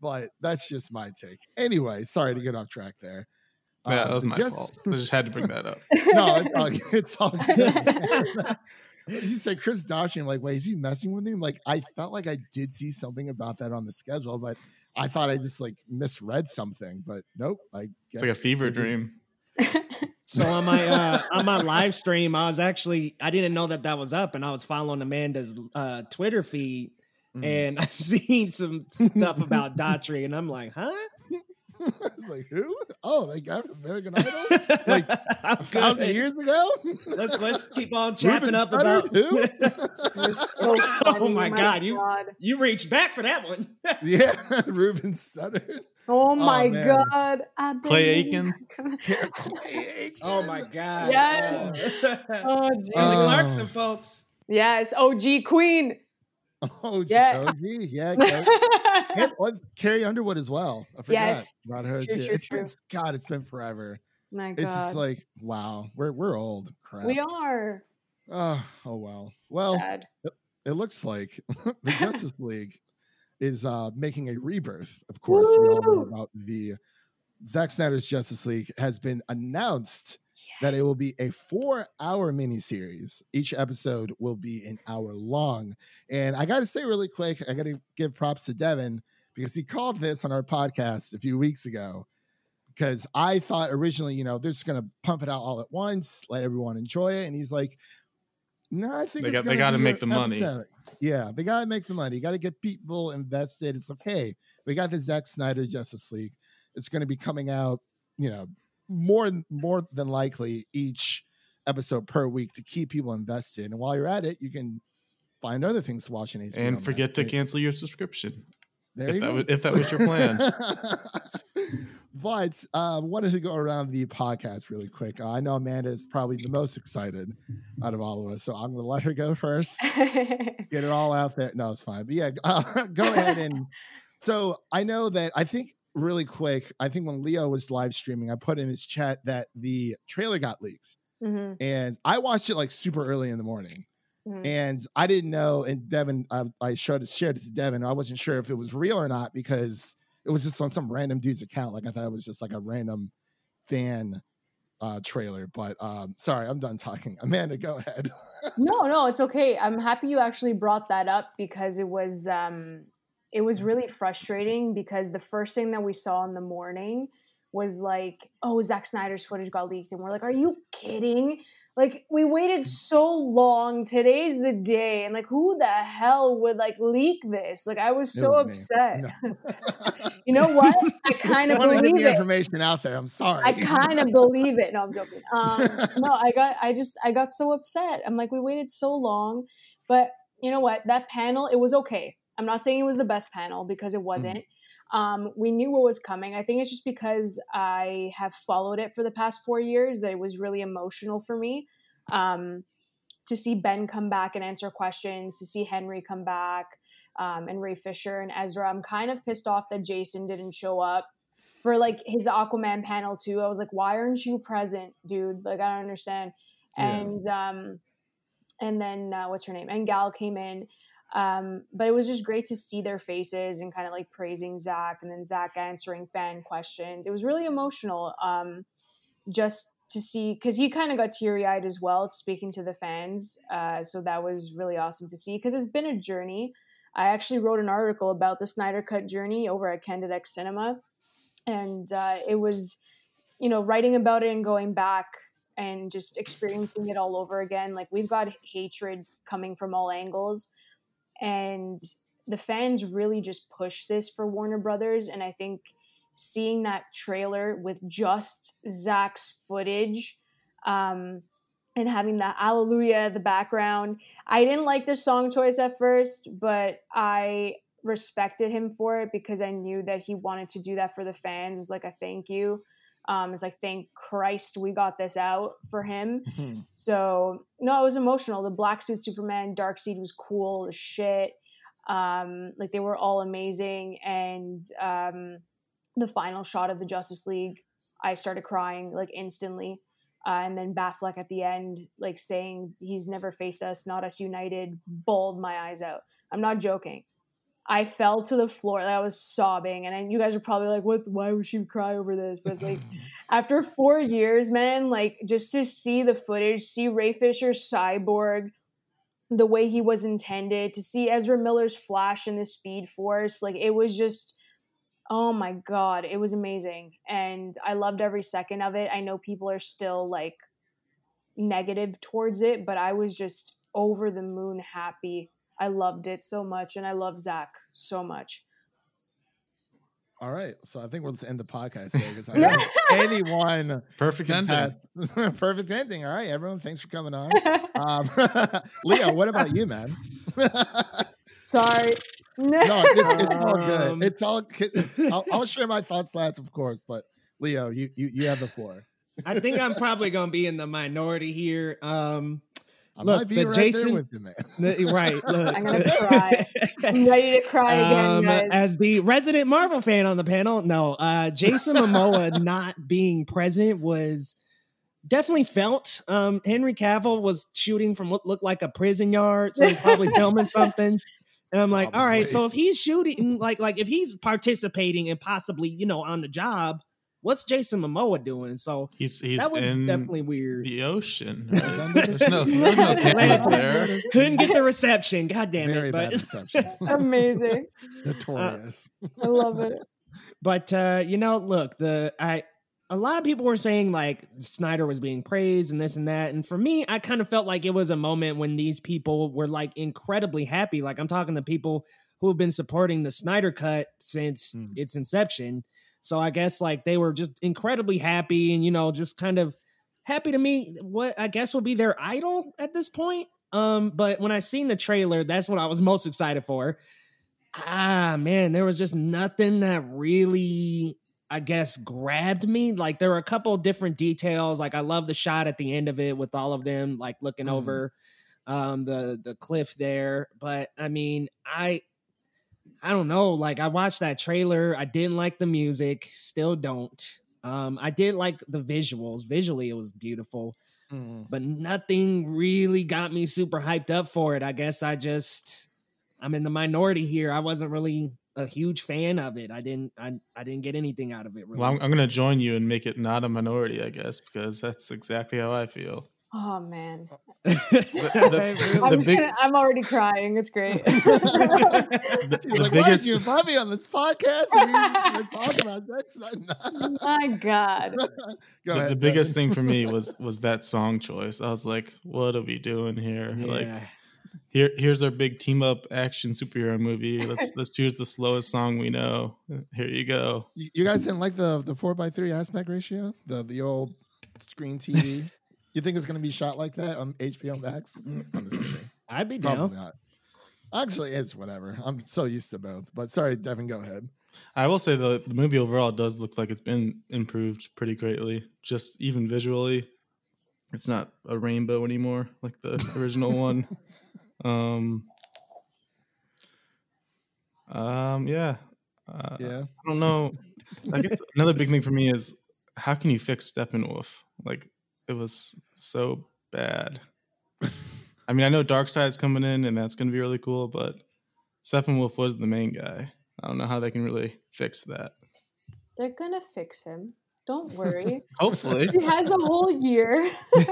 but that's just my take. Anyway, sorry to get off track there. Yeah, Uh, that was my just- fault. I just had to bring that up. *laughs* no, it's all good. *laughs* It's all good. you said Chris Daughtry. I'm like, wait, is he messing with him? Like, I felt like I did see something about that on the schedule, but I thought I just like misread something. But nope, I guess It's like a fever dream. So on my uh, on my live stream, I was actually I didn't know that that was up, and I was following Amanda's uh, Twitter feed, Mhm. and *laughs* I seen some stuff about Daughtry, and I'm like, huh? I was *laughs* like, who? Oh, like after American Idol, like a thousand good. years ago. Let's let's keep on chapping Ruben up Studdard? about who? *laughs* It was so Oh funny, my God, you- God. you reached back for that one. yeah, Ruben Studdard. Oh, oh my man. god. I Clay believe- *laughs* Aiken. Oh my god. Yes. *laughs* Oh. Oh, geez. Kelly Oh. Clarkson, folks. yes. OG Queen. *laughs* Oh, Yeah. Josie. Yeah. Carrie, and, oh, Carrie Underwood as well. I forgot Yes. about her True, too. true, It's been true. God. It's been forever. my God. It's just like wow. We're we're old. Crap. we are. Oh, oh well. Well, Sad. it looks like the Justice League is uh making a rebirth. Of course, we all know about the Zack Snyder's Justice League has been announced that it will be a four-hour miniseries. Each episode will be an hour long. And I gotta say really quick, I gotta give props to Devin because he called this on our podcast a few weeks ago. Because I thought originally, you know, they're just gonna pump it out all at once, let everyone enjoy it. And he's like, No, I think They it's got- they gonna gotta make the money. episodic." Yeah, they gotta make the money. You gotta get people invested. It's like, hey, we got the Zack Snyder Justice League. It's gonna be coming out, you know, more more than likely each episode per week to keep people invested. And while you're at it, you can find other things to watch in HBO. And Max. forget to There- cancel your subscription. There If you that, go. was, if that was your plan. *laughs* but uh, wanted to go around the podcast really quick. I know Amanda is probably the most excited out of all of us, so I'm going to let her go first. *laughs* Get it all out there. No, it's fine. But yeah, *laughs* uh, go ahead and. *laughs* So I know that I think really quick. I think when Leo was live streaming, I put in his chat that the trailer got leaked, Mhm, and I watched it like super early in the morning. mhm. And I didn't know, and Devin, I, I showed it, shared it to Devin. I wasn't sure if it was real or not because it was just on some random dude's account. Like I thought it was just like a random fan uh, trailer. But um, sorry, I'm done talking. *laughs* Amanda, go ahead. *laughs* no, no, it's okay. I'm happy you actually brought that up because it was um it was really frustrating because the first thing that we saw in the morning was like, oh, Zack Snyder's footage got leaked, and we're like, are you kidding? Like we waited so long. Today's the day, and like, who the hell would like leak this? Like, I was so was upset. No. *laughs* You know what? I *laughs* kind of get believe the it. information out there. I'm sorry. I kind of believe it. No, I'm joking. Um, no, *laughs* I got, I just, I got so upset. I'm like, we waited so long, but you know what? That panel, it was okay. I'm not saying it was the best panel because it wasn't. Um, we knew what was coming. I think it's just because I have followed it for the past four years that it was really emotional for me. Um, to see Ben come back and answer questions, to see Henry come back, um, and Ray Fisher and Ezra. I'm kind of pissed off that Jason didn't show up for like his Aquaman panel too. I was like, why aren't you present, dude? Like, I don't understand. Yeah. And um, and then uh, what's her name? And Gal came in. Um, but it was just great to see their faces and kind of like praising Zack and then Zack answering fan questions. It was really emotional. Um, just to see because he kind of got teary eyed as well, speaking to the fans. Uh, so that was really awesome to see because it's been a journey. I actually wrote an article about the Snyder Cut journey over at Candid X Cinema, and uh, it was, you know, writing about it and going back and just experiencing it all over again. Like we've got hatred coming from all angles, and the fans really just push this for Warner Brothers, and I think seeing that trailer with just Zack's footage. Um, and having that Alleluia at the background. I didn't like the song choice at first, but I respected him for it because I knew that he wanted to do that for the fans as like a thank you. Um, it's like thank Christ we got this out for him. So no, it was emotional. The black suit Superman, Darkseid was cool as shit. Um, like they were all amazing, and um, the final shot of the Justice League, I started crying like instantly. Uh, and then Batfleck at the end, like saying he's never faced us, not us united, bawled my eyes out. I'm not joking. I fell to the floor. Like, I was sobbing, and I, you guys are probably like, "What? Why would she cry over this?" But it's like, *laughs* after four years, man, like just to see the footage, see Ray Fisher's cyborg, the way he was intended, to see Ezra Miller's Flash in the Speed Force, like it was just oh my god it was amazing and i loved every second of it i know people are still like negative towards it but i was just over the moon happy i loved it so much and i love zack so much All right. So I think we'll just end the podcast there because I don't think anyone *laughs* Perfect ending. pass- *laughs* perfect ending. All right, everyone. Thanks for coming on. *laughs* Um, Leo, what about you, man? sorry No, it, it's all good. Um, It's all. I'll, I'll share my thoughts last, of course. But Leo, you you, you have the floor. I think I'm probably gonna be in the minority here. Um, I Look, might be the right Jason- there with you, man. *laughs* right. *laughs* Look. I'm gonna cry. I'm ready to cry again, Um, guys. as the resident Marvel fan on the panel, no, uh, Jason Momoa *laughs* not being present was definitely felt. Um, Henry Cavill was shooting from what looked like a prison yard, so he's probably filming something. And I'm like, all right, so if he's shooting, like, like if he's participating and possibly, you know, on the job, what's Jason Momoa doing? So He's he's that was in definitely weird. the ocean. Right? *laughs* There's no, there's no *laughs* cameras there. Couldn't get the reception. God damn Very it! bad But reception. *laughs* Amazing. Notorious. I love it. But uh, you know, look, the I a lot of people were saying like Snyder was being praised and this and that. And for me, I kind of felt like it was a moment when these people were like incredibly happy. Like I'm talking to people who have been supporting the Snyder cut since Mm. its inception. So I guess like they were just incredibly happy and you know, just kind of happy to meet what I guess would be their idol at this point. Um, but when I seen the trailer, that's what I was *laughs* most excited for. Ah man, there was just nothing that really I guess grabbed me. Like there were a couple different details. Like I love the shot at the end of it with all of them like looking Mhm. over um the the cliff there. But I mean, I I don't know. Like I watched that trailer. I didn't like the music. Still don't. Um, I did like the visuals. Visually, it was beautiful, Mm. but nothing really got me super hyped up for it. I guess I just I'm in the minority here. I wasn't really a huge fan of it. I didn't I, I didn't get anything out of it really. Well, I'm, I'm going to join you and make it not a minority, I guess, because that's exactly how I feel. Oh man. the- *laughs* I'm big- gonna, I'm already crying. It's great. *laughs* The, She's the like, why biggest, did you invite me on this podcast? And you're just gonna talk about sex? *laughs* My God. Go the, ahead. the biggest thing for me was was that song choice. I was like, what are we doing here? Like, here here's our big team up action superhero movie. Let's let's choose the slowest song we know. Uh, here you go. You you guys didn't like the the four by three aspect ratio, the the old screen TV. You think it's gonna be shot like that on HBO Max? *clears throat* I'm just kidding. I'd be Probably down. not. Actually, it's whatever. I'm so used to both. But sorry, Devin, go ahead. I will say the, the movie overall does look like it's been improved pretty greatly. Just even visually, it's not a rainbow anymore like the *laughs* original one. Um, um, yeah, uh, Yeah. I don't know. I guess *laughs* another big thing for me is how can you fix Steppenwolf? Like it was so bad. *laughs* I mean, I know Darkseid's coming in, and that's going to be really cool, but Steppenwolf was the main guy. I don't know how they can really fix that. They're gonna fix him. Don't worry. *laughs* Hopefully, he has a whole year. *laughs* like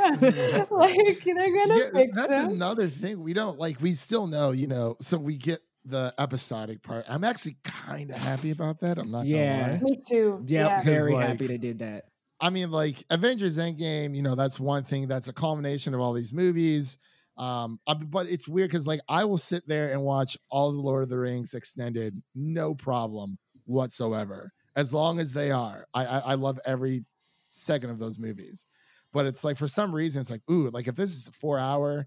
they're gonna Yeah, fix that's him. another thing. We don't like we still know, you know, so we get the episodic part. I'm actually kind of happy about that. I'm not Yeah. gonna lie. Me too. Yeah, Yeah. very Like- happy they did that. I mean, like Avengers Endgame, you know, that's one thing. That's a culmination of all these movies. Um, but it's weird because like I will sit there and watch all the Lord of the Rings extended, no problem whatsoever, as long as they are. I I, I love every second of those movies. But it's like for some reason, it's like, ooh, like if this is a four hour,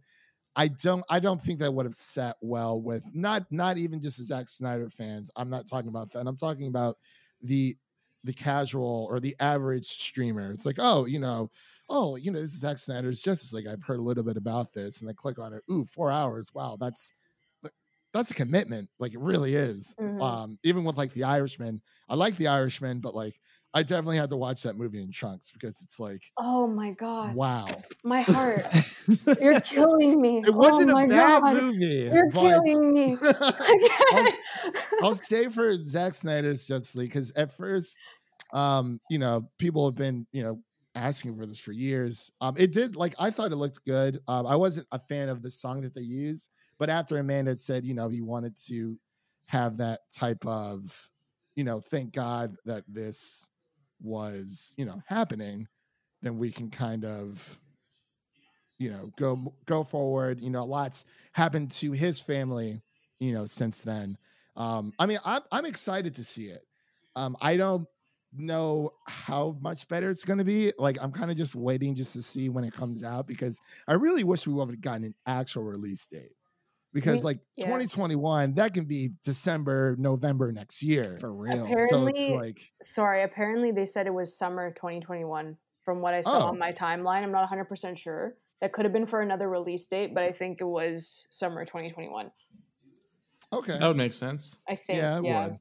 I don't I don't think that would have sat well with not not even just the Zack Snyder fans. I'm not talking about that. I'm talking about the the casual or the average streamer. It's like, oh, you know, oh, you know, this is Zack Snyder's Justice League. I've heard a little bit about this, and they click on it. Ooh, four hours. Wow, that's that's a commitment. Like it really is. Mhm. Um, even with like the Irishman, I like the Irishman, but like I definitely had to watch that movie in chunks because it's like, Oh my God. wow, My heart. You're *laughs* killing me. it wasn't oh a bad God. movie. You're killing me. *laughs* I'll stay *laughs* for Zack Snyder's Justice League because at first, um, you know, people have been, you know, asking for this for years. Um, it did like I thought it looked good. Um, I wasn't a fan of the song that they used, but after Amanda said, you know, he wanted to have that type of, you know, thank God that this was, you know, happening, then we can kind of you know go go forward. You know lots happened to his family you know since then. Um i mean i'm, I'm excited to see it. Um i don't know how much better it's going to be. Like i'm kind of just waiting just to see when it comes out because i really wish we would have gotten an actual release date because We- like yeah. 2021 that can be December, November next year. For real. Appar- So it's Apparently- like Sorry, apparently they said it was summer 2021 from what I saw Oh. on my timeline. I'm not 100% sure. That could have been for another release date, but I think it was summer 2021. okay. That would make sense. I think. yeah, it Yeah. would.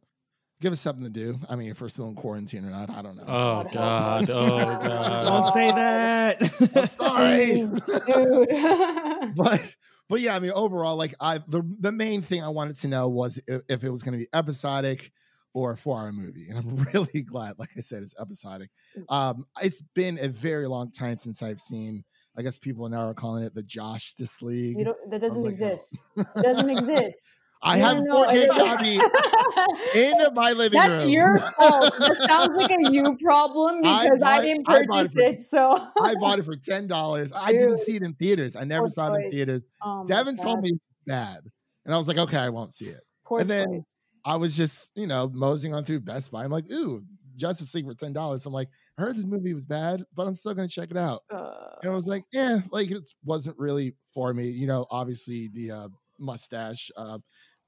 Give us something to do. I mean, if we're still in quarantine or not, I don't know. Oh God help God. us. Oh *laughs* Don't say that. I'm sorry. *laughs* Dude. *laughs* but but yeah, I mean, overall, like I the the main thing I wanted to know was if, if it was going to be episodic or a four hour movie, and I'm *laughs* really glad, like I said, it's episodic. Um, it's been a very long time since I've seen. I guess people now are calling it the Justice League. you don't, that doesn't like, exist. It doesn't *laughs* exist. I No, have a no, 4K it- copy in my living That's room. That's your fault. That sounds like a *laughs* you problem because I, bought- didn't I it purchase for- it. So I bought it for ten dollars. I didn't see it in theaters. I never Poor saw it in theaters. Oh Devin told me it's bad, and I was like, okay, I won't see it. Poor and then- choice. I was just, you know, moseying on through Best Buy. I'm like, ooh, Justice League for ten dollars. I'm like, I heard this movie was bad, but I'm still gonna check it out. Uh, And I was like, yeah, like it wasn't really for me. You know, obviously the uh, mustache uh,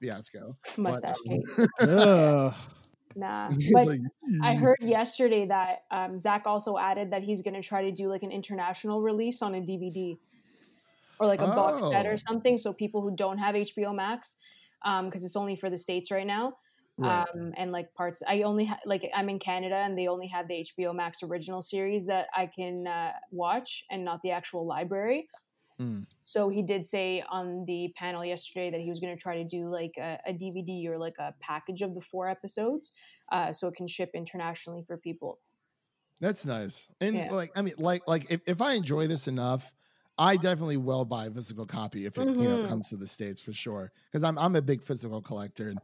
fiasco. *laughs* but, mustache um, cake. Nah. *laughs* But like, I mm. heard yesterday that um, Zack also added that he's going to try to do like an international release on a DVD or like a box set Oh. or something. So people who don't have HBO Max, because it's only for the states right now, Right. um, and like parts. I only ha- like I'm in Canada and they only have the HBO Max original series that I can uh, watch and not the actual library. Mm. So he did say on the panel yesterday that he was going to try to do like a, a DVD or like a package of the four episodes, uh, so it can ship internationally for people. That's nice. And Yeah. like, I mean, like, like if, if I enjoy this enough, I definitely will buy a physical copy if it you know Mhm. comes to the states for sure. Because I'm I'm a big physical collector, and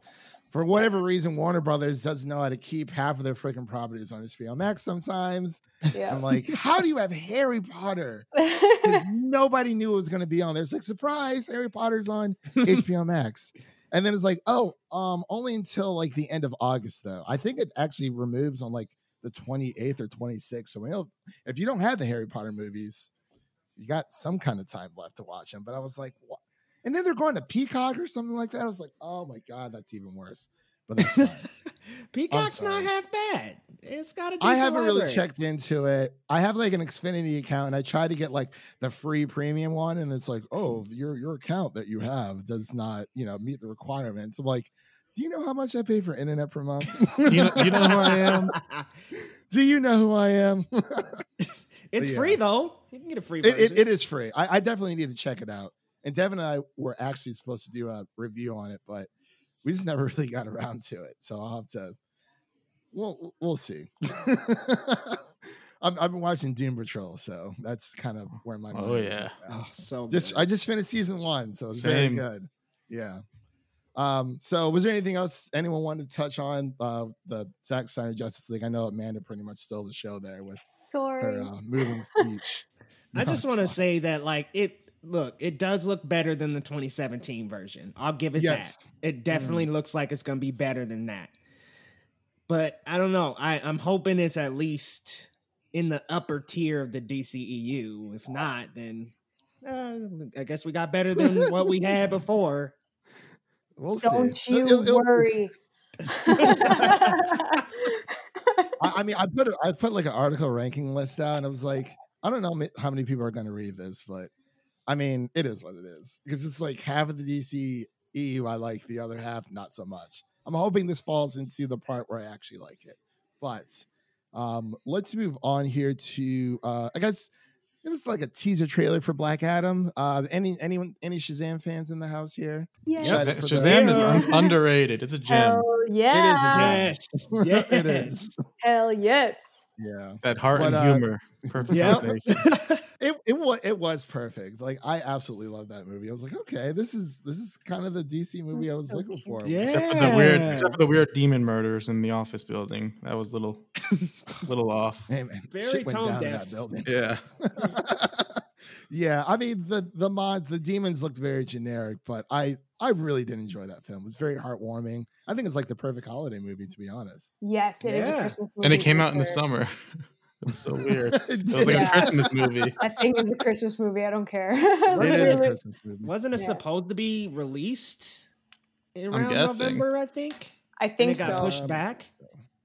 for whatever reason, Warner Brothers doesn't know how to keep half of their freaking properties on HBO Max. Sometimes Yeah. I'm like, how do you have Harry Potter? *laughs* Nobody knew it was going to be on there. It's like surprise, Harry Potter's on HBO Max. And then it's like, oh, um, only until like the end of August, though. I think it actually removes on like the 28th or 26th. So you know, if you don't have the Harry Potter movies, you got some kind of time left to watch them. But I was like, what? And then they're going to Peacock or something like that. I was like, oh my God, that's even worse. But that's fine. *laughs* Peacock's not half bad. It's got a decent I haven't really checked into it. I have like an Xfinity account and I try to get like the free premium one and it's like, oh, your your account that you have does not, you know, meet the requirements. I'm like, do you know how much I pay for internet per month? You know, you know who I am. *laughs* do you know who I am? *laughs* it's yeah. free though. You can get a free it, it, it is free. I, I definitely need to check it out. And Devin and I were actually supposed to do a review on it, but we just never *laughs* really got around to it. So I'll have to. We'll we'll see. *laughs* I'm, I've been watching Doom Patrol, so that's kind of where my Oh, mind is yeah. oh, so Just. I just finished season one, so it's very good. Yeah. Um, so was there anything else anyone wanted to touch on uh the Zack Snyder Justice League? I know Amanda pretty much stole the show there with her uh, moving speech. *laughs* I No, just want to say that like it look, it does look better than the 2017 version. I'll give it Yes. that. It definitely looks like it's gonna be better than that. But I don't know. I, I'm hoping it's at least in the upper tier of the DCEU. If not, then uh, I guess we got better than what we had *laughs* before. We'll see. Don't It'll- you it'll- it'll- worry. *laughs* I, I mean, I put a, I put like an article ranking list out, and I was like, I don't know how many people are going to read this, but I mean, it is what it is because it's like half of the DC EU I like, the other half not so much. I'm hoping this falls into the part where I actually like it, but um, let's move on here to uh, I guess it was like a teaser trailer for Black Adam. Uh, any anyone any Shazam fans in the house here? yeah. Shut Shazam, the- is un- underrated. It's a gem. Hell yeah. It is a Yes. *laughs* yes. *laughs* it is. Hell yes. Yeah. That heart But, and uh, humor. Perfect Yep. combination. *laughs* it it was it was perfect. Like I absolutely love that movie. I was like, okay, this is this is kind of the DC movie I was so looking for. Yeah. Except for the weird, except for the weird demon murders in the office building. That was little, *laughs* little off. Hey, man, Very shit went tone down in deaf. that building. Yeah. *laughs* yeah, I mean the the mods, the demons looked very generic, but I I really did enjoy that film. It was very heartwarming. I think it's like the perfect holiday movie, to be honest. Yes, it is a Christmas movie. And it came out in the summer. *laughs* It was so weird. *laughs* It It was like Yeah. a Christmas movie. *laughs* I think it's a Christmas movie. I don't care. It is a Christmas movie. Wasn't it Yeah. supposed to be released around. November? I think. I And think it got so. pushed back.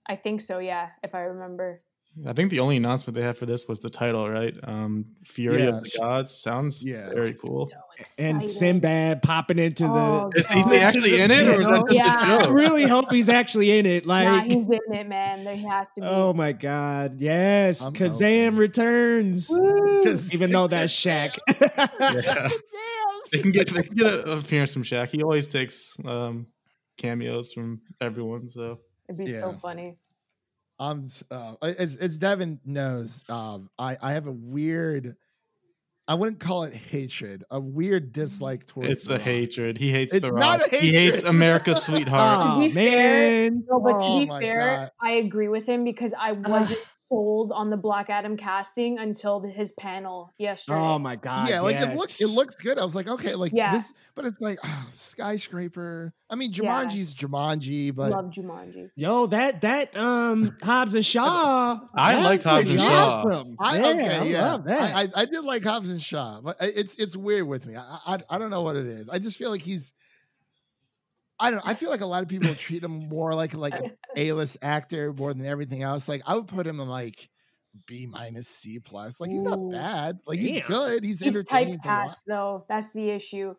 I think so. Yeah, if I remember. I think the only announcement they had for this was the title, right? Um, Fury Yeah, of the sh- Gods sounds Yeah. very cool. So And excited. Sinbad popping into Oh, the. Is he God. actually in it, or is that just Yeah. a I joke? really hope he's actually in it. Nah, Like, he's in it, man. There has to be. oh my god, yes, I'm Kazam hoping. returns. Even though that's *laughs* Shaq. *laughs* Yeah. They can get they can get an appearance from Shaq. He always takes um, cameos from everyone. So It'd be so funny. I'm uh, as as Devin knows, um, I I have a weird. I wouldn't call it hatred. A weird dislike towards. it's The a Rock. hatred. He hates It's the not Rock. a He hates hatred. America's *laughs* sweetheart. oh be fair- man, No, but to Oh be fair, God. I agree with him because I wasn't sold on the Black Adam casting until the, his panel yesterday. oh my god, yeah, like yes. it looks it looks good. I was like, okay, like Yeah. this, but it's like oh, skyscraper. I mean, Yeah. Jumanji's Jumanji, but Love Jumanji. Yo, that that um Hobbs and Shaw. I that's liked Hobbs pretty and Shaw. Awesome. I yeah, okay, I yeah, love that. I, I I did like Hobbs and Shaw, but it's it's weird with me. I, I I don't know what it is. I just feel like he's. I don't. I feel like a lot of people treat him more like like an A list actor more than everything else. Like I would put him in like B minus C plus. Like he's not bad. Like he's Damn. good. He's, He's entertaining to watch. typecast though. That's the issue.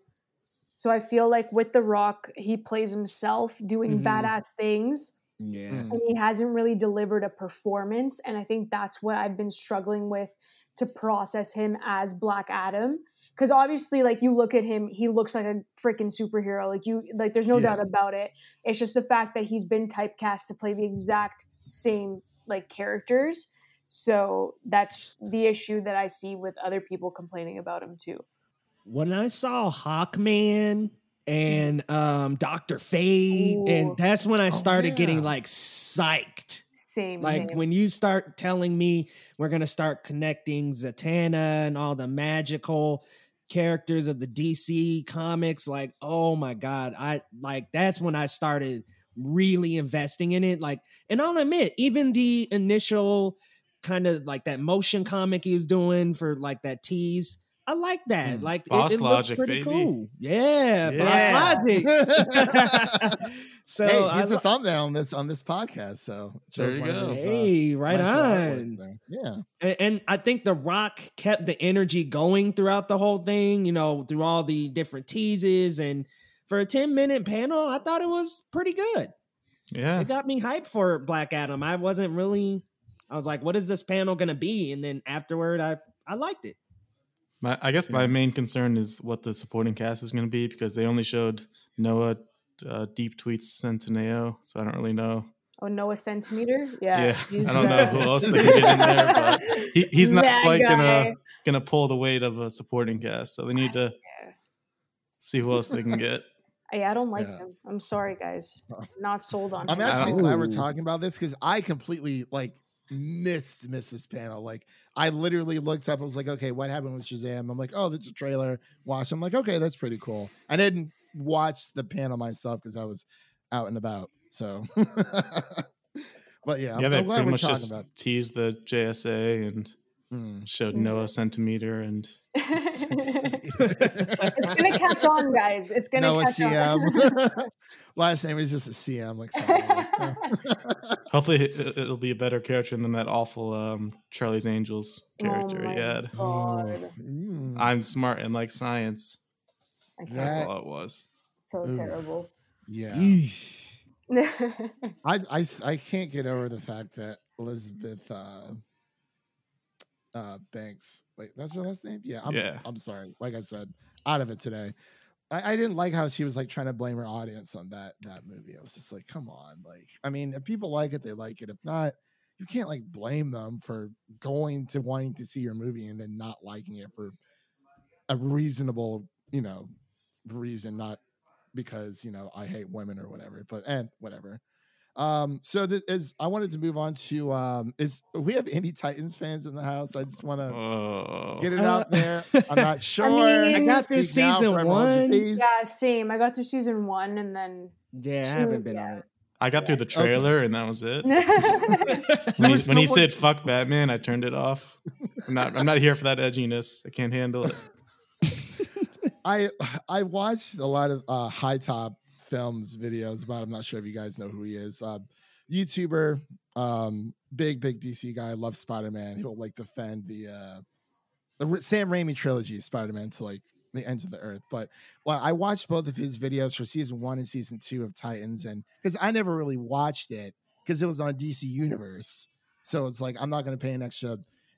So I feel like with The Rock, he plays himself doing Mhm. badass things, yeah. Mm. and he hasn't really delivered a performance. And I think that's what I've been struggling with to process him as Black Adam. Because obviously, like you look at him, he looks like a freaking superhero. Like you, like there's no Yeah. doubt about it. It's just the fact that he's been typecast to play the exact same like characters. So that's the issue that I see with other people complaining about him too. when I saw Hawkman and um Doctor Fate, Ooh. and that's when I Oh, started yeah. getting like psyched. Same, Like same. when you start telling me we're gonna start connecting Zatanna and all the magical characters of the DC comics, like oh my god, I like that's when I started really investing in it. Like, and I'll admit, even the initial kind of like that motion comic he was doing for like that tease. I like that. Mm. Like it- Boss it, looked Logic, pretty baby. cool. Yeah, Yeah. Boss Logic. *laughs* *laughs* so hey, I he's the thumbnail on this on this podcast. So it There shows you one of go. his, uh, hey, right nice little artwork on. Yeah. And, and I think The Rock kept the energy going throughout the whole thing, you know, through all the different teases. And for a 10 minute panel, I thought it was pretty good. Yeah. It got me hyped for Black Adam. I wasn't really, I was like, what is this panel going to be? And then afterward, I, I liked it. My, I guess my main concern is what the supporting cast is going to be because they only showed Noah uh, deep tweets Centineo, so I don't really know. oh, Noah Centimeter? Yeah. Yeah, he's I don't know who *laughs* else they can get in there, but he, he's not That quite guy. gonna gonna pull the weight of a supporting cast. So they need to see who else they can get. *laughs* Hey, I don't like Yeah. him. I'm sorry, guys. *laughs* Not sold on I'm him. actually glad we're talking about this because I completely like missed this panel. Like I literally looked up. I was like, okay, what happened with Shazam? I'm like, oh, that's a trailer. Watch. I'm like, okay, that's pretty cool. I didn't watch the panel myself because I was out and about. So, *laughs* but yeah, yeah, I'm, they I'm glad pretty we're much talking just about. teased the JSA and Mm. showed Mhm. Noah centimeter and *laughs* *laughs* it's gonna catch on, guys. It's gonna Noah catch on. CM. *laughs* Last name is just a CM, like hopefully it- it'll be a better character than that awful um, Charlie's Angels character oh he had. God. Mm. I'm smart and like science. That's That- That's all it was. so Ooh. terrible. yeah. I, I I, I, s- I can't get over the fact that Elizabeth uh, uh, Banks, wait, that's her last name? Yeah, I'm, Yeah. I'm sorry. Like I said, out of it today. I, I didn't like how she was like trying to blame her audience on that that movie. I was just like, come on, like, I mean, if people like it, they like it. If not, you can't like blame them for going to wanting to see your movie and then not liking it for a reasonable, you know, reason, not because you know I hate women or whatever. But and whatever. Um, so this is I wanted to move on to um is we have any Titans fans in the house? I just want to Oh, get it Uh, out there. I'm not *laughs* sure. mean- I got through season forever hold your one. yeah, same. I got through season one and then Yeah, I haven't been yeah. on it. I got through the Okay. trailer and that was it. *laughs* *laughs* When, he, when he said "fuck Batman," I turned it off. I'm not. I'm not here for that edginess. I can't handle it. I I watched a lot of uh, high top films videos about. I'm not sure if you guys know who he is. Uh, YouTuber, um, big big DC guy. Loves Spider Man. He'll like defend the uh, the Sam Raimi trilogy Spider Man to like the ends of the earth. But well, I watched both of his videos for season one and season two of Titans, and because I never really watched it because it was on DC Universe, so it's like I'm not going to pay an extra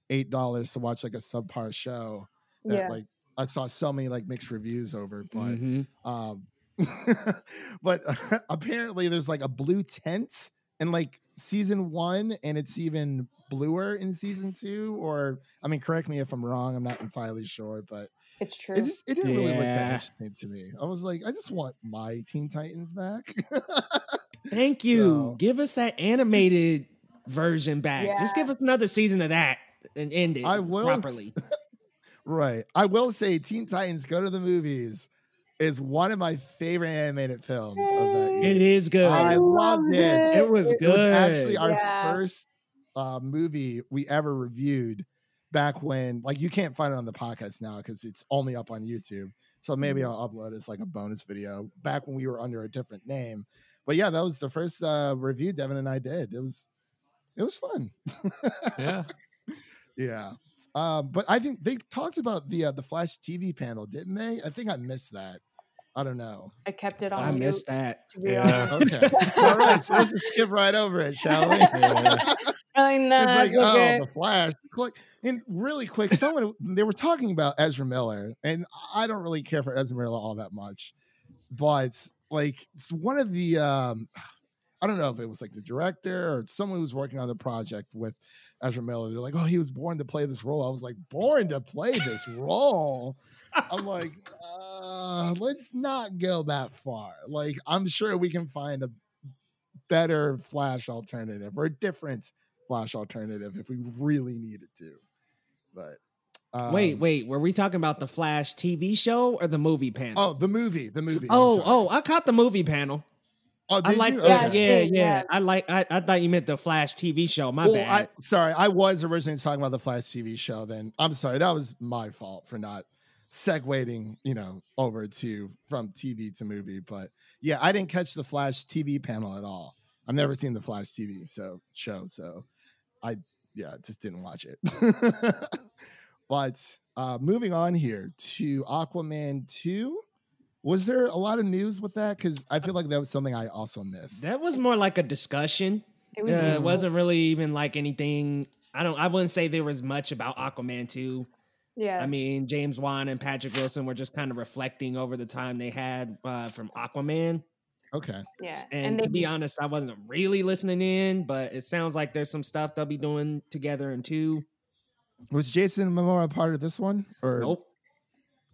eight dollars to watch like a subpar show that like I saw so many like mixed reviews over, but Mhm. um *laughs* but *laughs* apparently there's like a blue tent in like season one and it's even bluer in season two or I mean correct me if I'm wrong, I'm not entirely sure, but It's true. it just it didn't really look that interesting to me. I was like, I just want my Teen Titans back. *laughs* Thank you. So- give us that animated version back. Just give us another season of that and end it I will- properly. right. I will say Teen Titans Go to the Movies is one of my favorite animated films of that year. It is good. I loved it. It was It was actually good. our Yeah. first uh, movie we ever reviewed back when, like, you can't find it on the podcast now because it's only up on YouTube. So maybe Mhm. I'll upload it as like a bonus video back when we were under a different name. But yeah, that was the first uh, review Devin and I did. It was, it was fun. Yeah. *laughs* yeah. Um, but I think they talked about the uh, the Flash TV panel, didn't they? I think I missed that. I don't know. I kept it on. I mute, missed that. Yeah. *laughs* Okay. All right. So let's just skip right over it, shall we? *laughs* Yeah. Really It's like, okay. oh, the Flash. Quick and really quick. Someone they were talking about Ezra Miller, and I don't really care for Ezra Miller all that much, but like it's one of the um, I don't know if it was like the director or someone who was working on the project with Ezra Miller. They're like, oh, he was born to play this role. I was like, born to play this role. I'm like, uh, let's not go that far. Like, I'm sure we can find a better Flash alternative or a different Flash alternative if we really needed to. But um, wait, wait. Were we talking about the Flash TV show or the movie panel? Oh, the movie, the movie. Oh, oh! I caught the movie panel. Oh, I like, you? yeah, Yes, yeah, yeah. yeah. I like. I, I thought you meant the Flash TV show. My well, bad. I sorry, I was originally talking about the Flash TV show. Then I'm sorry, that was my fault for not segueing, you know, over to from TV to movie. But yeah, I didn't catch the Flash TV panel at all. I've never seen the Flash TV so show, so I yeah just didn't watch it. *laughs* but uh, moving on here to Aquaman two. Was there a lot of news with that? Because I feel like that was something I also missed. that was more like a discussion. It was uh, it wasn't really even like anything. I don't. I wouldn't say there was much about Aquaman two. Yeah. I mean, James Wan and Patrick Wilson were just kind of reflecting over the time they had uh, from Aquaman. okay. yeah. And, they- to be honest, I wasn't really listening in, but it sounds like there's some stuff they'll be doing together in two. Was Jason Momoa part of this one? Or Nope,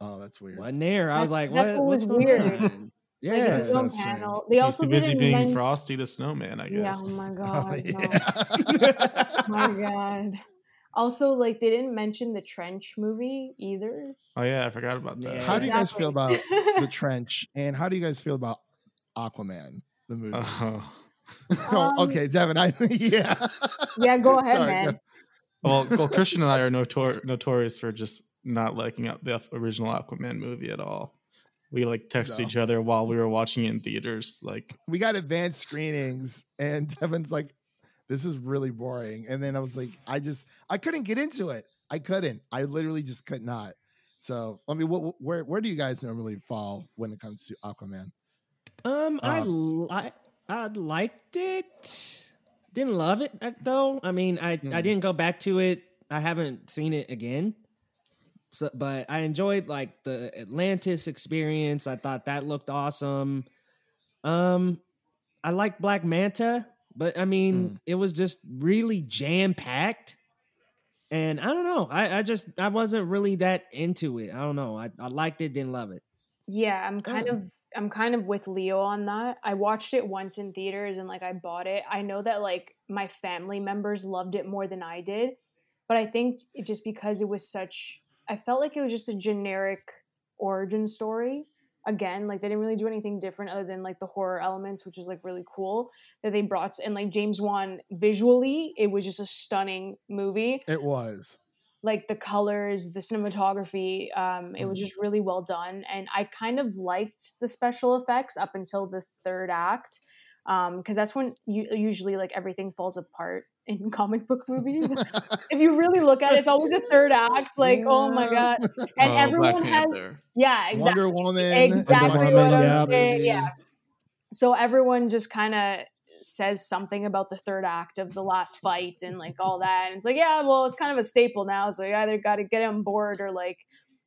Oh, that's weird. wasn't there. I was That's- like, that's what, what what's was going weird. on? *laughs* like Yeah, it's that's its own so strange. panel. They He's also too busy didn't being men- Frosty the Snowman, I Yeah. guess. Oh my *laughs* Oh, god. no. *laughs* my god. Also, like they didn't mention the trench movie either. Oh yeah, I forgot about that. Yeah. How do you guys feel about the trench? And how do you guys feel about Aquaman, the movie? Oh. oh, Um, okay, Devin. I yeah. yeah, go ahead, Sorry, man. go- Well, well, Christian and I are notor- notorious for just not liking out the original Aquaman movie at all. We like text No. each other while we were watching it in theaters. Like, We got advanced screenings, and *laughs* Devin's like, "This is really boring." And then I was like, "I just, I couldn't get into it. I couldn't. I literally just could not." So, I mean, what, where, where do you guys normally fall when it comes to Aquaman? Um, I Uh, li- I liked it. Didn't love it uh, though. I mean, I I Mm. didn't go back to it. I haven't seen it again. So, but I enjoyed like the Atlantis experience. I thought that looked awesome. Um, I like Black Manta, but I mean, Mm. it was just really jam packed. And I don't know. I, I just I wasn't really that into it. I don't know. I, I liked it, didn't love it. Yeah, I'm kind Oh. of I'm kind of with Leo on that. I watched it once in theaters and like I bought it. I know that like my family members loved it more than I did, but I think it just because it was such I felt like it was just a generic origin story again. Like they didn't really do anything different other than like the horror elements, which is like really cool that they brought. And like James Wan visually, it was just a stunning movie. It was like the colors, the cinematography. Um, it was Mhm. just really well done, and I kind of liked the special effects up until the third act, because that's when you, usually like everything falls apart in comic book movies. *laughs* if you really look at it, it's always the third act. Like, oh my god! And Oh, everyone Black has Panther. yeah, exactly. Wonder Woman. Exactly Woman, what I'm yeah. saying. Yeah. So everyone just kind of says something about the third act of the last fight and like all that. And it's like, yeah, well, it's kind of a staple now. So you either got to get on board or like,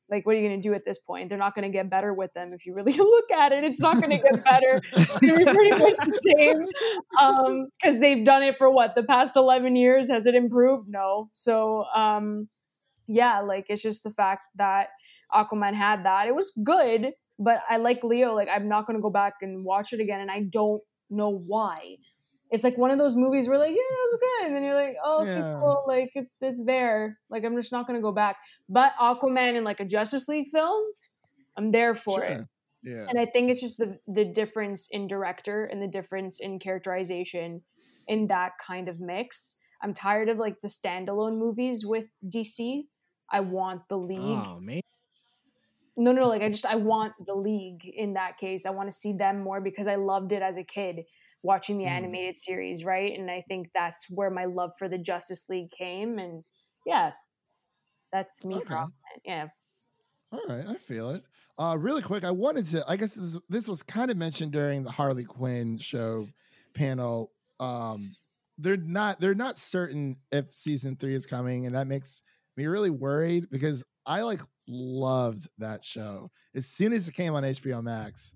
like, what are you going to do at this point? They're not going to get better with them. If you really *laughs* look at it, it's not going to get better. *laughs* They're pretty much the same because they've done it for what the past 11 years. Has it improved? No. So, um, yeah, like it's just the fact that Aquaman had that. It was good, but I like Leo. Like I'm not going to go back and watch it again, and I don't know why. It's like one of those movies where like, yeah, it was good, and then you're like, oh, okay, cool, like it, it's there. Like I'm just not going to go back. But Aquaman in like a Justice League film, I'm there for it. Yeah. And I think it's just the the difference in director and the difference in characterization in that kind of mix. I'm tired of like the standalone movies with DC. I want the league. Oh man. No, no, like I just I want the league in that case. I want to see them more because I loved it as a kid watching the Mhm. animated series, right? And I think that's where my love for the Justice League came. And yeah, that's me. Okay. Yeah. All right, I feel it. Uh, really quick, I wanted to. I guess this this was kind of mentioned during the Harley Quinn show panel. Um, they're not they're not certain if season three is coming, and that makes me really worried because I like loved that show. As soon as it came on HBO Max,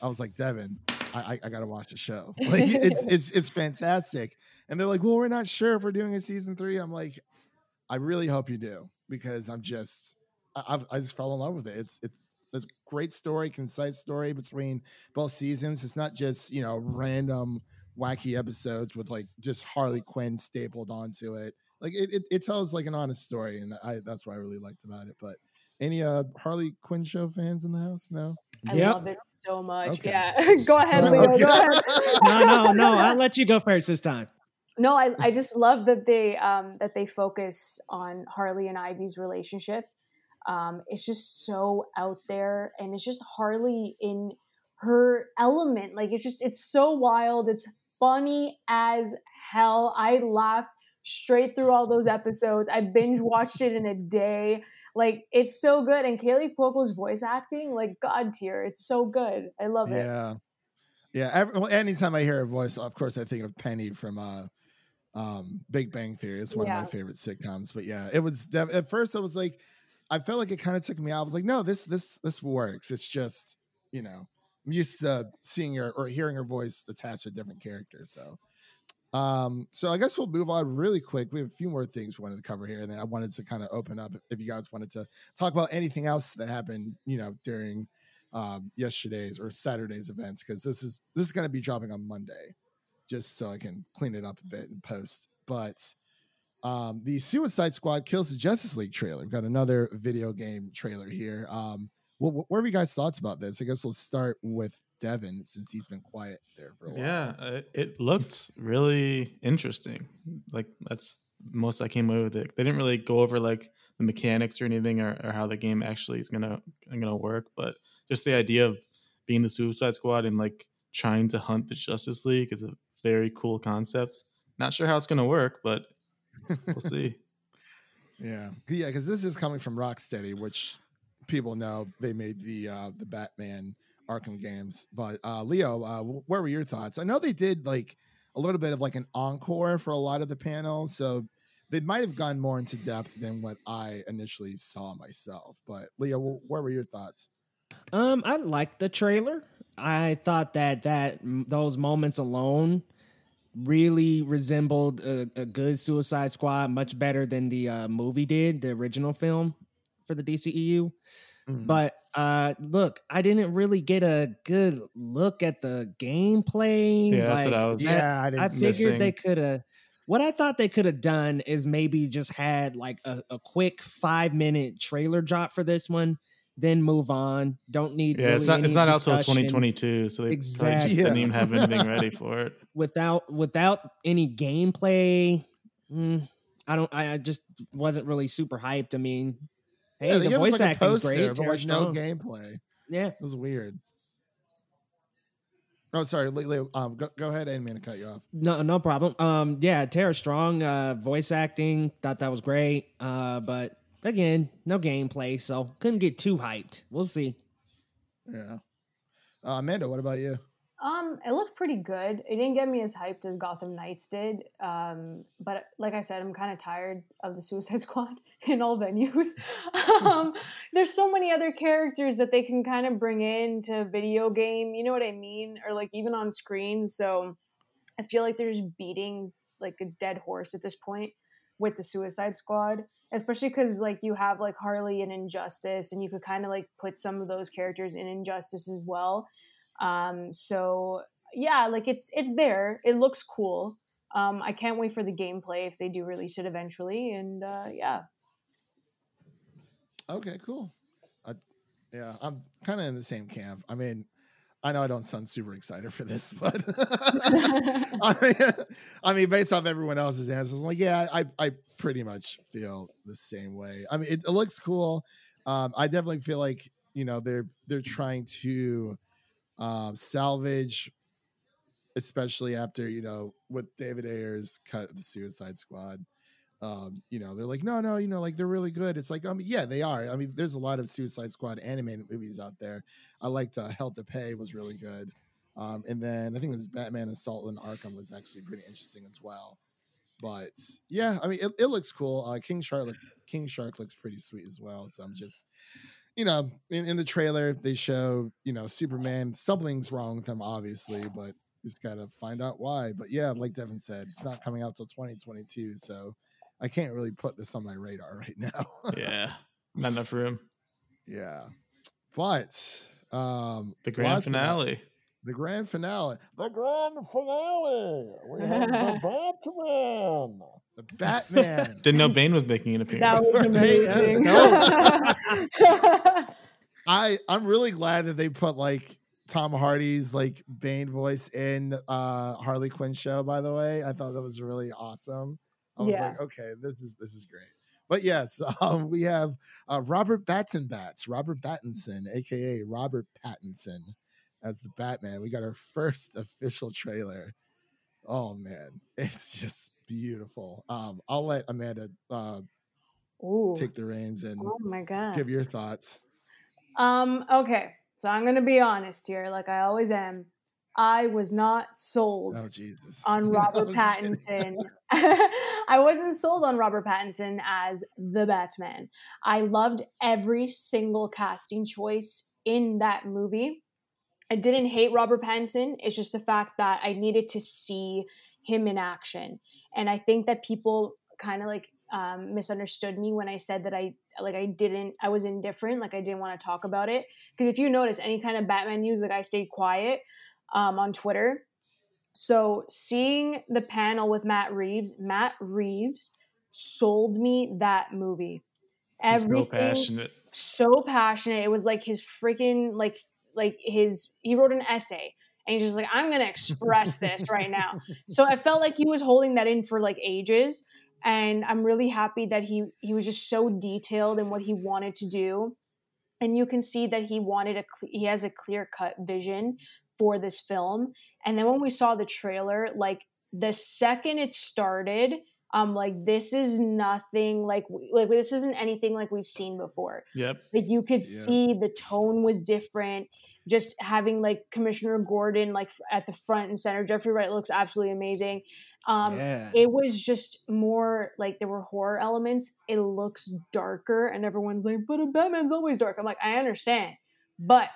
I was like, Devin, I, I, I gotta watch the show. *laughs* Like it's it's it's fantastic. And they're like, well, we're not sure if we're doing a season three. I'm like, I really hope you do because I'm just I, I've, I just fell in love with it. It's it's it's a great story, concise story between both seasons. It's not just you know random wacky episodes with like just Harley Quinn stapled onto it. Like it, it, it tells like an honest story, and I that's what I really liked about it. But any uh Harley Quinn show fans in the house? No. I Yep. love it so much. Okay. Yeah. *laughs* go ahead, Leo. Okay. Go ahead. No, no, no. I'll let you go first this time. no, I, I just love that they um, that they focus on Harley and Ivy's relationship. Um, it's just so out there, and it's just Harley in her element. Like it's just it's so wild. It's funny as hell. I laughed straight through all those episodes. I binge watched it in a day. Like it's so good, and Kaley Cuoco's voice acting, like god tier. It's so good. I love it. Yeah. Yeah. Every, well, anytime I hear her voice, of course, I think of Penny from uh, um, Big Bang Theory. It's one Yeah. of my favorite sitcoms. But yeah, it was at first. I was like, I felt like it kind of took me out. I was like, no, this this this works. It's just you know, I'm used to seeing her or hearing her voice attached to different characters. So. Um, so I guess we'll move on really quick. We have a few more things we wanted to cover here, and then I wanted to kind of open up if you guys wanted to talk about anything else that happened, you know, during um, yesterday's or Saturday's events because this is this is going to be dropping on Monday, just so I can clean it up a bit and post. But um, the Suicide Squad kills the Justice League trailer. We've got another video game trailer here. Um, what, what are you guys' thoughts about this? I guess we'll start with Devin since he's been quiet there for a while. Yeah, uh, it looked really interesting. Like that's most I came away with it. They didn't really go over like the mechanics or anything or, or how the game actually is gonna gonna work, but just the idea of being the Suicide Squad and like trying to hunt the Justice League is a very cool concept. Not sure how it's gonna work, but we'll *laughs* see. Yeah, yeah, because this is coming from Rocksteady, which people know they made the uh, the Batman Arkham games. But uh, Leo, uh, wh- where were your thoughts? I know they did like a little bit of like an encore for a lot of the panels, so they might have gone more into depth than what I initially saw myself. But Leo, wh- where were your thoughts? Um, I liked the trailer. I thought that that those moments alone really resembled a, a good Suicide Squad, much better than the uh, movie did, the original film for the DCEU. Mm. But uh, look, I didn't really get a good look at the gameplay. Yeah, that's what Like, I was- yeah, I didn't. I figured missing. they could have. What I thought they could have done is maybe just had like a, a quick five minute trailer drop for this one. then move on. Don't need. Yeah, really it's not. It's not out till 2022, so they exactly. Exactly. didn't even have anything *laughs* ready for it. without without any gameplay. mm, I don't. I, I just wasn't really super hyped. I mean, hey, yeah, the gave us, voice like, acting's great. but like no Strong. gameplay. Yeah, It was weird. Oh, sorry. Leo, um, go, go ahead. I didn't mean to cut you off. no, no problem. Um, yeah, Tara Strong, uh, voice acting, thought that was great. Uh, but again, no gameplay, so couldn't get too hyped. We'll see. Yeah. Uh, Amanda, what about you? Um, it looked pretty good. It didn't get me as hyped as Gotham Knights did. Um, but like I said, I'm kind of tired of the *laughs* Suicide Squad in all venues. *laughs* um, there's so many other characters that they can kind of bring into video game. You know what I mean? Or like even on screen. So I feel like they're just beating like a dead horse at this point with the Suicide Squad, especially because like you have like Harley and Injustice, and you could kind of like put some of those characters in Injustice as well. Um, so yeah, like it's it's there. It looks cool. Um, I can't wait for the gameplay if they do release it eventually. And uh, yeah, Okay, cool. I, yeah, I'm kind of in the same camp. I mean, I know I don't sound super excited for this, *laughs* but *laughs* I, mean, I mean, based off everyone else's answers, I'm like, yeah, I, I pretty much feel the same way. I mean, it, it looks cool. Um, I definitely feel like you know they're they're trying to um, salvage, especially after you know with David Ayer's cut of the Suicide Squad um, you know, they're like, no, no, you know, like they're really good. It's like, mean, yeah, they are. I mean, there's a lot of Suicide Squad animated movies out there. I liked uh, Hell to Pay was really good. Um, and then I think it was Batman Assault on Arkham was actually pretty interesting as well. But yeah, I mean, it, it looks cool. Uh, King Shark, King Shark looks pretty sweet as well. So I'm just, you know, in, in the trailer they show, you know, Superman. Something's wrong with him, obviously, but just gotta find out why. But yeah, like Devin said, it's not coming out till 2022, so I can't really put this on my radar *laughs* right now. Yeah, not enough room. yeah. But um The grand not- finale. the grand finale. The grand finale. We have the *laughs* Batman. The Batman. Didn't know Bane was making an appearance. that was amazing. *laughs* I I'm really glad that they put like Tom Hardy's like Bane voice in uh Harley Quinn show, by the way. I thought that was really awesome. I was Yeah. like, okay, this is this is great. But yes, *laughs* um, we have uh, Robert Battenbats, Robert Pattinson, aka Robert Pattinson, as the Batman. We got our *laughs* first official trailer. Oh man, it's just beautiful. Um, I'll let Amanda uh, Ooh. take the reins and Oh my god. give your thoughts. Um, okay, so I'm gonna be honest here, like I always am. I was not sold Oh on *laughs* Robert Pattinson. *laughs* I wasn't sold on Robert Pattinson as the Batman. I loved every single casting choice in that movie. I didn't hate Robert Pattinson. It's just the fact that I needed to see him in action. And I think that people kind of like um, misunderstood me when I said that I like I didn't I was indifferent, like I didn't want to talk about it. Because if you notice any kind of Batman news, like I stayed quiet um, on Twitter. So seeing the panel with Matt Reeves, Matt Reeves sold me that movie. He's so Everything passionate. so passionate. It was like his freaking like like his he wrote an essay and he's just like I'm going to express this *laughs* right now. So I felt like he was holding that in for like ages and I'm really happy that he he was just so detailed in what he wanted to do. And you can see that he wanted a he has a clear-cut vision for this film. And then when we saw the trailer, like the second it started, I'm like this is nothing like like this isn't anything like we've seen before Yep. like you could see the tone was different just having like commissioner gordon like at the front and center jeffrey wright looks absolutely amazing. Um yeah. it was just more like there were horror elements. It looks darker and everyone's like but a batman's always dark. I'm like i understand but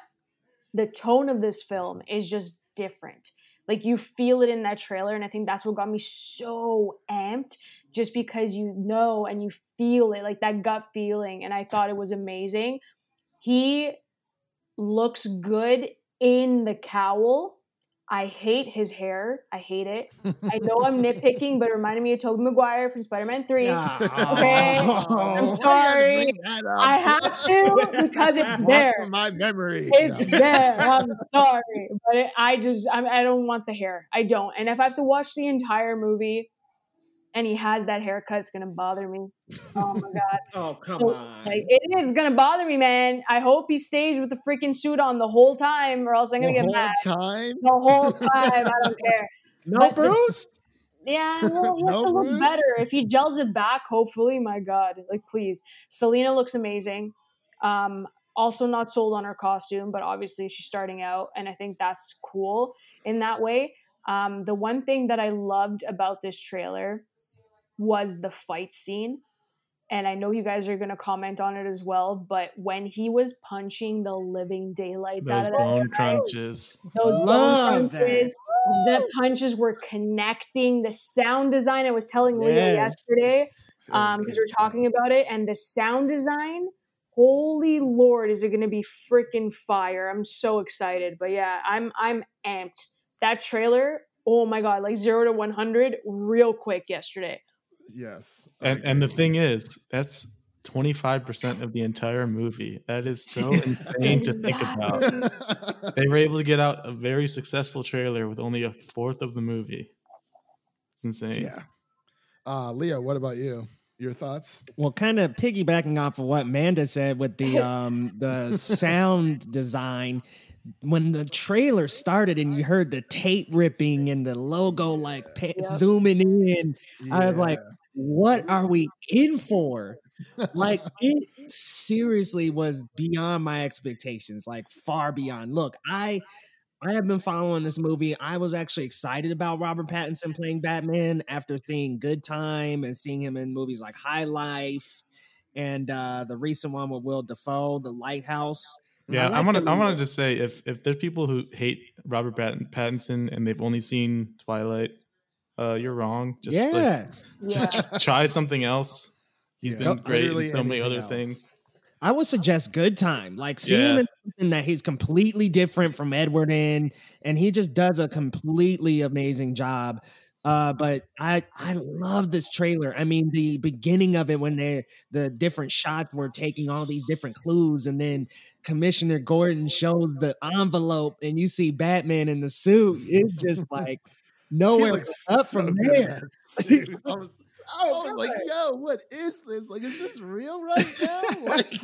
the tone of this film is just different. Like you feel it in that trailer and i think that's what got me so amped just because you know and you feel it like that gut feeling and i thought it was amazing. He looks good in the cowl I hate his hair. I hate it. I know I'm *laughs* nitpicking, but it reminded me of Tobey Maguire from Spider-Man 3. Okay. I'm oh. sorry. I have to because it's there. My memory. It's there. *laughs* I'm sorry, but it, I just I'm, I don't want the hair. I don't. And if I have to watch the entire movie, and he has that haircut, it's gonna bother me. Oh my *laughs* god! oh come So, on! Like, it is gonna bother me, man. I hope he stays with the freaking suit on the whole time, or else I'm gonna get mad. the get whole mad. time. The whole *laughs* time, I don't care. no, but the- Bruce. Yeah, well, he *laughs* has No to look Bruce? better if he gels it back. Hopefully, my God, like please. Selina looks amazing. Um, also not sold on her costume, but obviously she's starting out, and I think that's cool in that way. Um, the one thing that I loved about this trailer was the fight scene. And I know you guys are going to comment on it as well, but when he was punching the living daylights out of that bone guy, crunches. those bone Love crunches, the punches were connecting. The sound design, I was telling Leo Yes. yesterday, um, because we were talking about it, and the sound design, holy lord, is it going to be freaking fire? I'm so excited. But yeah, I'm I'm amped. That trailer, oh my god, like zero to one hundred, real quick yesterday. Yes. And and the thing is, that's 25% of the entire movie. That is so *laughs* insane to think about. *laughs* They were able to get out a very successful trailer with only a fourth of the movie. It's insane. yeah. Uh, Leo, what about you? Your thoughts? Well, kind of piggybacking off of what Manda said with the *laughs* um the sound design. When the trailer started and you heard the tape ripping and the logo like pa- Yep. zooming in, I was like, Yeah. What are we in for? Like it seriously was beyond my expectations, like far beyond. Look, I I have been following this movie. I was actually excited about Robert Pattinson playing Batman after seeing Good Time and seeing him in movies like High Life and uh the recent one with Will Dafoe, The Lighthouse. Yeah, I, wanted I wanted to say if if there's people who hate Robert Pattinson and they've only seen Twilight, uh, you're wrong. Just like, yeah. just Yeah. try something else. He's Yeah. been great Literally in so many other else. things. I would suggest Good Time. Like see him in something that he's completely different from Edward in, and he just does a completely amazing job. Uh, but I I love this trailer. I mean, the beginning of it when they the different shots were taking all these different clues, and then Commissioner Gordon shows the envelope, and you see Batman in the suit. It's just like He nowhere up so from there. *laughs* I was, I was like, yo, what is this? Like, is this real right *laughs* now? Like,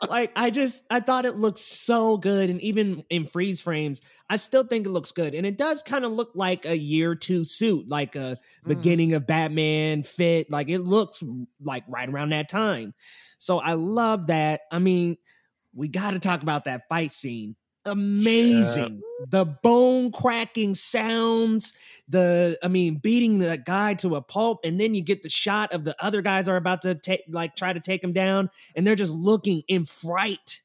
*laughs* like I just I thought it looked so good, and even in freeze frames, I still think it looks good, and it does kind of look like a year two suit, like a mm-hmm. beginning of Batman fit. Like it looks like right around that time. So I love that. I mean, we got to talk about that fight scene. Amazing. The bone cracking sounds, the I mean, beating the guy to a pulp, and then you get the shot of the other guys are about to take like try to take him down, and they're just looking in fright.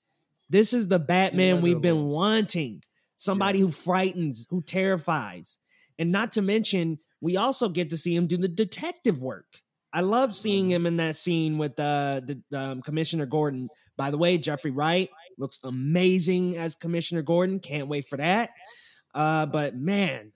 This is the Batman we've been wanting. Somebody who frightens, who terrifies. And not to mention, we also get to see him do the detective work. I love seeing him in that scene with uh, the um, Commissioner Gordon. By the way, Jeffrey Wright looks amazing as Commissioner Gordon. Can't wait for that. Uh, but man,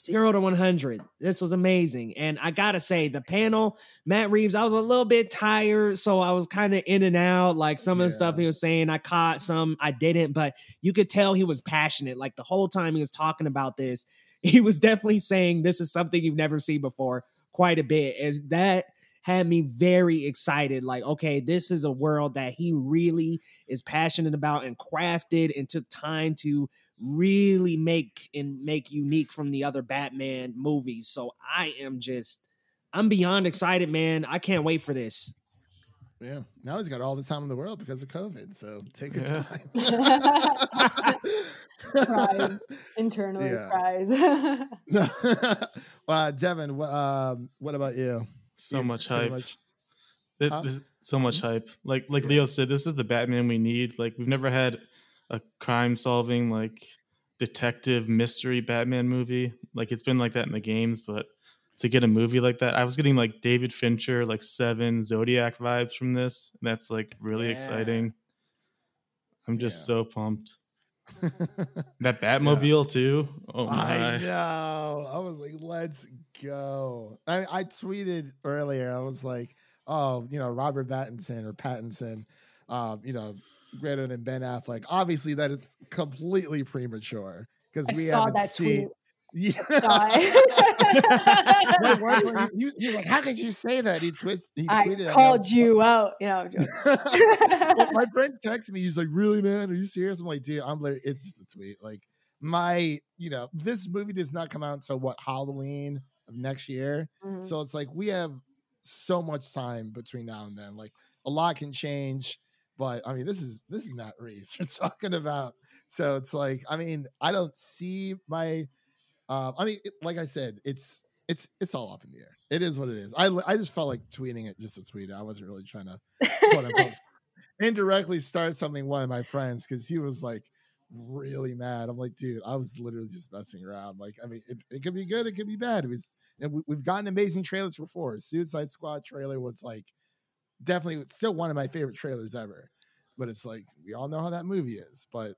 zero to 100. This was amazing. And I got to say, the panel, Matt Reeves, I was a little bit tired. So I was kind of in and out. Like some of the stuff he was saying, I caught some, I didn't. But you could tell he was passionate. Like the whole time he was talking about this, *laughs* he was definitely saying, This is something you've never seen before, quite a bit. As that had me very excited. Like, okay, this is a world that he really is passionate about and crafted and took time to really make and make unique from the other Batman movies. So I am just I'm beyond excited, man. I can't wait for this. yeah. Now he's got all the time in the world because of COVID. So take your Yeah. time. Cries. Internally Yeah. cries. *laughs* *laughs* uh, Devin, wh- um, what about you? So You much hype. much- Huh? this- so much hmm? hype. Like like Leo said, this is the Batman we need. Like we've never had a crime solving like detective mystery Batman movie. Like it's been like that in the games, but to get a movie like that, I was getting like David Fincher, like Seven, Zodiac vibes from this. And that's like really Yeah. exciting. I'm just Yeah. so pumped. That Batmobile too. Oh my! I know. I was like, let's go. I, I tweeted earlier. I was like, oh, you know, Robert Pattinson or Pattinson, um, you know, greater than Ben Affleck. Obviously, that is completely premature because we saw haven't that seen. tweet. Yeah. Wait, what- what- you- like, how could you say that? He, twist, he I tweeted. and called you out. You *laughs* know, well, my *laughs* friend texted me. He's like, "Really, man? Are you serious?" I'm like, "Dude, I'm like, it's just a tweet. Like, my, you know, this movie does not come out until what Halloween of next year. Mhm. So it's like we have so much time between now and then. Like, a lot can change. But I mean, this is this is not Reese we're *laughs* talking about. So it's like, I mean, I don't see my. Uh, I mean, it, like I said, it's it's it's all up in the air. It is what it is. I I just felt like tweeting it just to tweet it. I wasn't really trying to quote unquote *laughs* *laughs* indirectly start something with one of my friends because he was like really mad. I'm like, dude, I was literally just messing around. Like, I mean, it, it could be good, it could be bad. It was, and we, we've gotten amazing trailers before. Suicide Squad trailer was like definitely still one of my favorite trailers ever. But it's like we all know how that movie is. But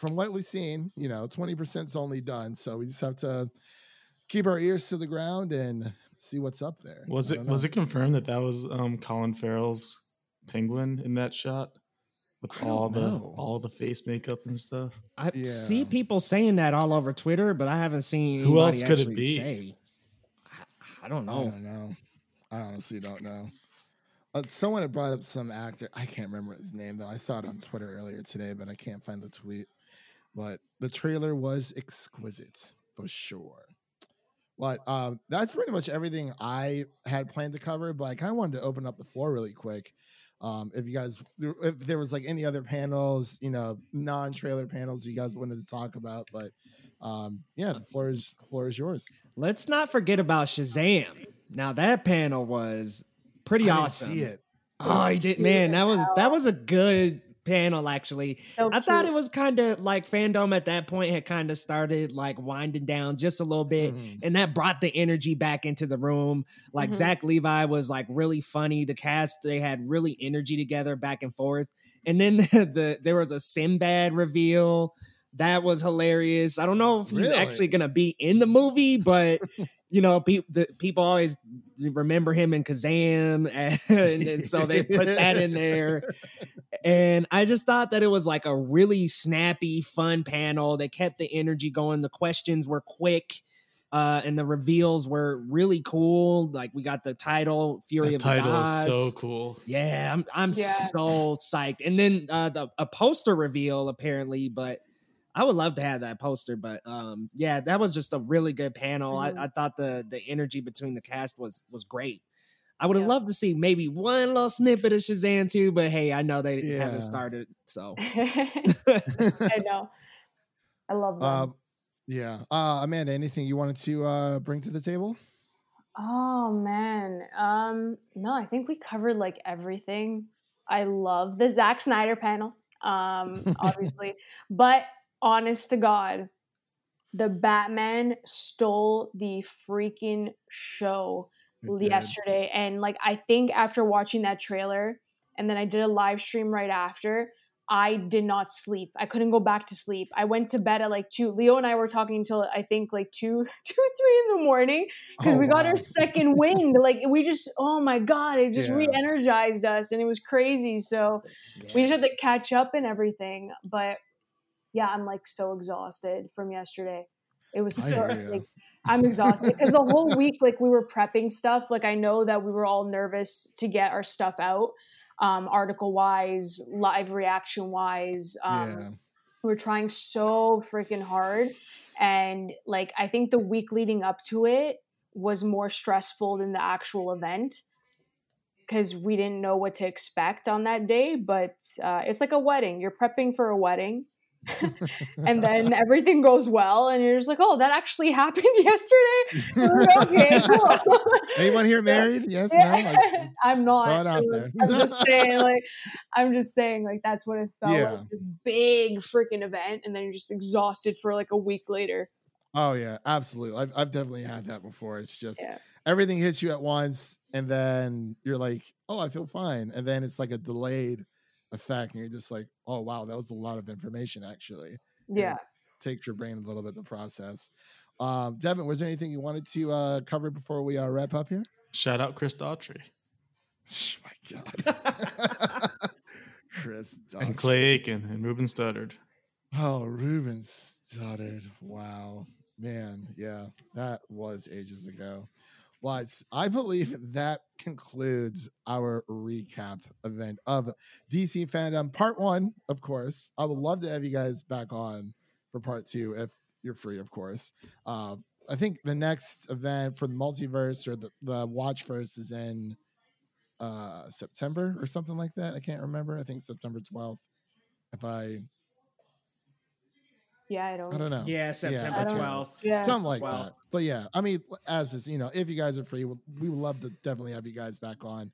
from what we've seen, you know, 20% is only done. So we just have to keep our ears to the ground and see what's up there. Was it don't was it confirmed that that was um, Colin Farrell's penguin in that shot with I don't all the know. all the face makeup and stuff? I Yeah. see people saying that all over Twitter, but I haven't seen Who else could it actually be? say. I, I don't know. I know. don't know. I honestly don't know. Uh, someone had brought up some actor. I can't remember his name though. I saw it on Twitter earlier today, but I can't find the tweet. But the trailer was exquisite for sure. But um, that's pretty much everything I had planned to cover. But I kind of wanted to open up the floor really quick. Um, if you guys, if there was like any other panels, you know, non-trailer panels you guys wanted to talk about, but um, yeah, the floor is floor is yours. Let's not forget about Shazam. Now that panel was pretty I didn't awesome. See it. Oh, he did, man. That was that was a good panel actually. So I thought it was kind of like FanDome at that point had kind of started like winding down just a little bit, Mhm. and that brought the energy back into the room. Like Mhm. Zach Levi was like really funny. The cast they had really energy together back and forth. And then the, *laughs* the there was a Sinbad reveal that was hilarious. I don't know if he's Really? actually gonna be in the movie, but *laughs* you know, pe- the, people always remember him in Kazam, *laughs* and, and so they put that in there. And I just thought that it was like a really snappy, fun panel. They kept the energy going. The questions were quick. Uh, and the reveals were really cool. Like we got the title "Fury The of title the Gods." is so cool. Yeah, I'm I'm Yeah. so psyched. And then uh the a poster reveal apparently, but I would love to have that poster. But um yeah, that was just a really good panel. Mhm. I, I thought the the energy between the cast was was great. I would have Yeah. loved to see maybe one little snippet of Shazam too, but hey, I know they Yeah. haven't started, so *laughs* *laughs* I know. I love them. Um, yeah. Uh, Amanda, anything you wanted to uh, bring to the table? Oh man. Um no, I think we covered like everything. I love the Zack Snyder panel. Um *laughs* obviously, but honest to god, the Batman stole the freaking show It did. yesterday and like I think after watching that trailer and then I did a live stream right after, I did not sleep. I couldn't go back to sleep. I went to bed at like 2. Leo and I were talking until I think like 2 *laughs* 2 3 in the morning because Oh, we got wow. our second *laughs* wind. Like we just, oh my god, it just Yeah. re-energized us, and it was crazy. So we just had to catch up and everything. But yeah, I'm like so exhausted from yesterday. It was so like I'm exhausted because the whole *laughs* week, like we were prepping stuff. Like I know that we were all nervous to get our stuff out, um, article wise, live reaction wise. Um, yeah. we're trying so freaking hard and like i think the week leading up to it was more stressful than the actual event because we didn't know what to expect on that day but uh, it's like a wedding you're prepping for a wedding *laughs* and then everything goes well and you're just like oh that actually *laughs* happened yesterday like, okay *laughs* cool Anyone here married? Yes, Yeah. no. Like, I'm not. out I'm- there. I'm just saying, like, I'm just saying, like, that's what it felt Yeah. like. This big freaking event, and then you're just exhausted for like a week later. oh yeah, absolutely. I've, I've definitely had that before. It's just Yeah. everything hits you at once, and then you're like, oh, I feel fine, and then it's like a delayed effect, and you're just like, oh wow, that was a lot of information actually. Yeah. takes your brain a little bit to process. Um, Devin, was there anything you wanted to uh, cover before we uh, wrap up here? Shout out Chris Daughtry my God, *laughs* Chris Daughtry. and Clay Aiken and Ruben Studdard. Oh, Ruben Studdard! Wow, man, yeah, that was ages ago. But I believe that concludes our recap event of DC FanDome part one. Of course, I would love to have you guys back on for part two if you're free, of course. Uh, I think the next event for the multiverse or the, the Watch First is in uh, September or something like that. I can't remember. I think September 12th. If I yeah, I don't. I don't know. Yeah, September twelfth. Yeah, something like 12th. that. But yeah, I mean, as is, you know, if you guys are free, we would love to definitely have you guys back on.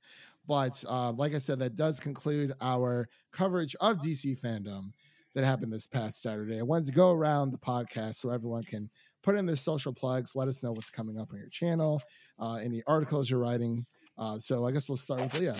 But uh, like I said, that does conclude our coverage of DC FanDome that happened this past Saturday. I wanted to go around the podcast so everyone can put in their social plugs, let us know what's coming up on your channel, uh, any articles you're writing. Uh, so I guess we'll start with Leo.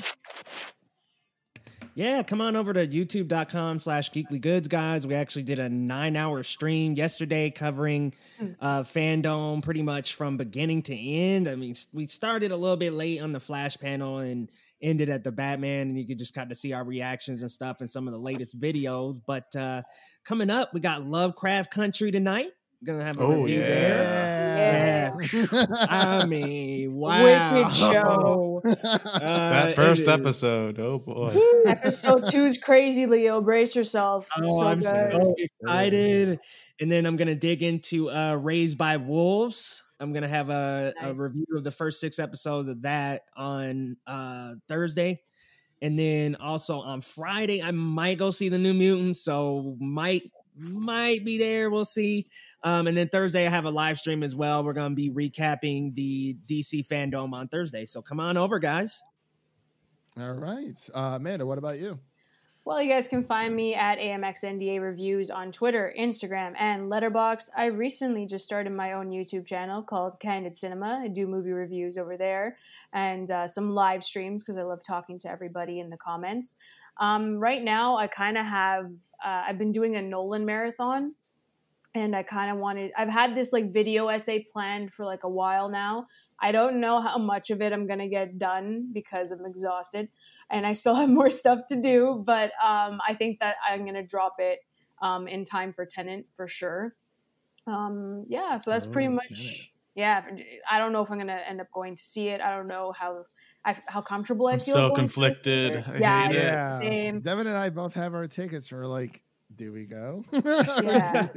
Yeah, come on over to youtube.com slash Geeky Goods, guys. We actually did a nine hour stream yesterday covering hmm. uh, FanDome pretty much from beginning to end. I mean, we started a little bit late on the Flash panel and ended at the Batman, and you could just kind of see our reactions and stuff and some of the latest videos. But uh, coming up, we got Lovecraft Country tonight. Gonna have a oh, review yeah. there. Yeah. *laughs* I mean, wow. Wicked show. Uh, that first episode. Oh boy. *laughs* episode two is crazy, Leo. Brace yourself. Oh, so I'm good. so excited. And then I'm gonna dig into uh Raised by Wolves. I'm gonna have a, nice. a review of the first six episodes of that on uh Thursday. And then also on Friday, I might go see the New Mutants. So might might be there. We'll see. Um, and then Thursday, I have a live stream as well. We're going to be recapping the DC FanDome on Thursday. So come on over, guys. All right. Uh, Amanda, what about you? Well, you guys can find me at AMXNDA Reviews on Twitter, Instagram, and Letterboxd. I recently just started my own YouTube channel called Candid Cinema. I do movie reviews over there and uh, some live streams because I love talking to everybody in the comments. Um, right now, I kind of have, uh, I've been doing a Nolan marathon and I kind of wanted, I've had this like video essay planned for like a while now. I don't know how much of it I'm going to get done because I'm exhausted and I still *laughs* have more stuff to do, but um, I think that I'm going to drop it um, in time for Tenet for sure. Um, yeah, so that's oh, pretty much. Yeah, I don't know if I'm gonna end up going to see it. I don't know how I, how comfortable I I'm feel. So conflicted. yeah, yeah. Same. Devin and I both have our tickets for like do we go? *laughs* *laughs* yeah.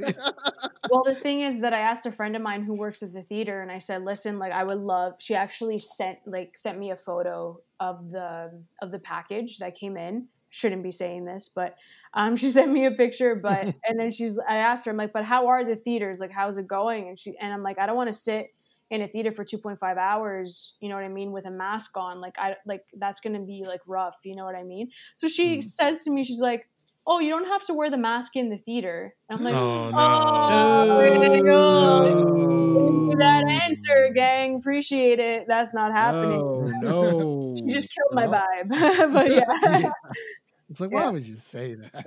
well, the thing is that I asked a friend of mine who works at the theater, and I said, "Listen, like I would love." She actually sent like sent me a photo of the of the package that came in. Shouldn't be saying this, but um, *laughs* she sent me a picture. But and then she's, I asked her, I'm like, "But how are the theaters? Like, how's it going?" And she and I'm like, "I don't want to sit." In a theater for 2.5 hours you know what i mean with a mask on like i like that's gonna be like rough you know what i mean so she mm. says to me she's like oh you don't have to wear the mask in the theater and i'm like oh, no. oh no. that answer gang appreciate it that's not happening oh *laughs* no she just killed my vibe *laughs* but *laughs* yeah It's like, why would you say that?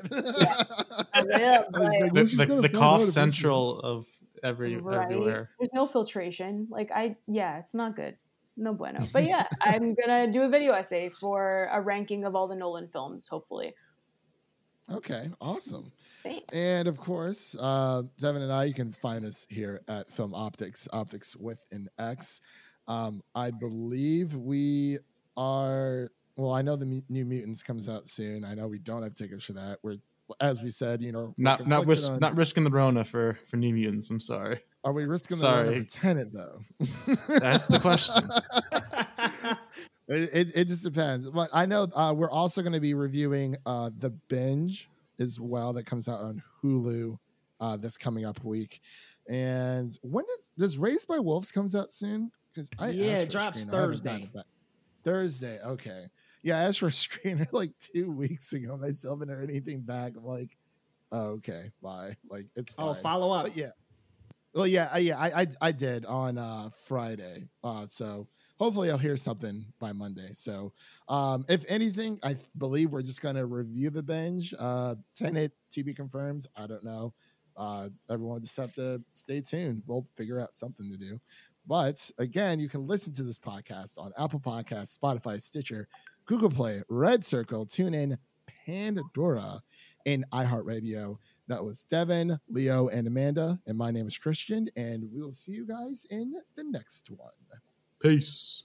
yeah. Like, the, the, the cough central of every right? everywhere. There's no filtration. Like I yeah, it's not good. No bueno. But yeah, *laughs* I'm gonna do a video essay for a ranking of all the Nolan films, hopefully. Okay, awesome. Thanks. And of course, uh, Devin and I, you can find us here at Film Optix, Optix with an X. Um, I believe we are. Well, I know the New Mutants comes out soon. I know we don't have tickets for that. We're as we said, you know, not not risk on, not risking the Rona for for New Mutants. I'm sorry. Are we risking sorry. the Rona for Tenet though? *laughs* That's the question. *laughs* it, it, it just depends. But I know uh, we're also going to be reviewing uh, the binge as well that comes out on Hulu uh, this coming up week. And when does, does Raised by Wolves comes out soon? Because I yeah, it drops Thursday. Thursday, okay yeah, I asked for a *laughs* screener like two weeks ago, and I still haven't heard anything back. I'm like, oh, okay, bye. Like it's oh, fine. oh follow up. But yeah, well, yeah, I, yeah, I, I, I did on uh, Friday. Uh, so hopefully I'll hear something by Monday. So, um, if anything, I believe we're just gonna review the binge. Uh, Tenet to be confirmed. I don't know. Uh, everyone just have to stay tuned. We'll figure out something to do. But again, you can listen to this podcast on Apple Podcasts, Spotify, Stitcher, Google Play, Red Circle, TuneIn, Pandora, and iHeartRadio. That was Devin, Leo, and Amanda. And my name is Christian. And we will see you guys in the next one. Peace.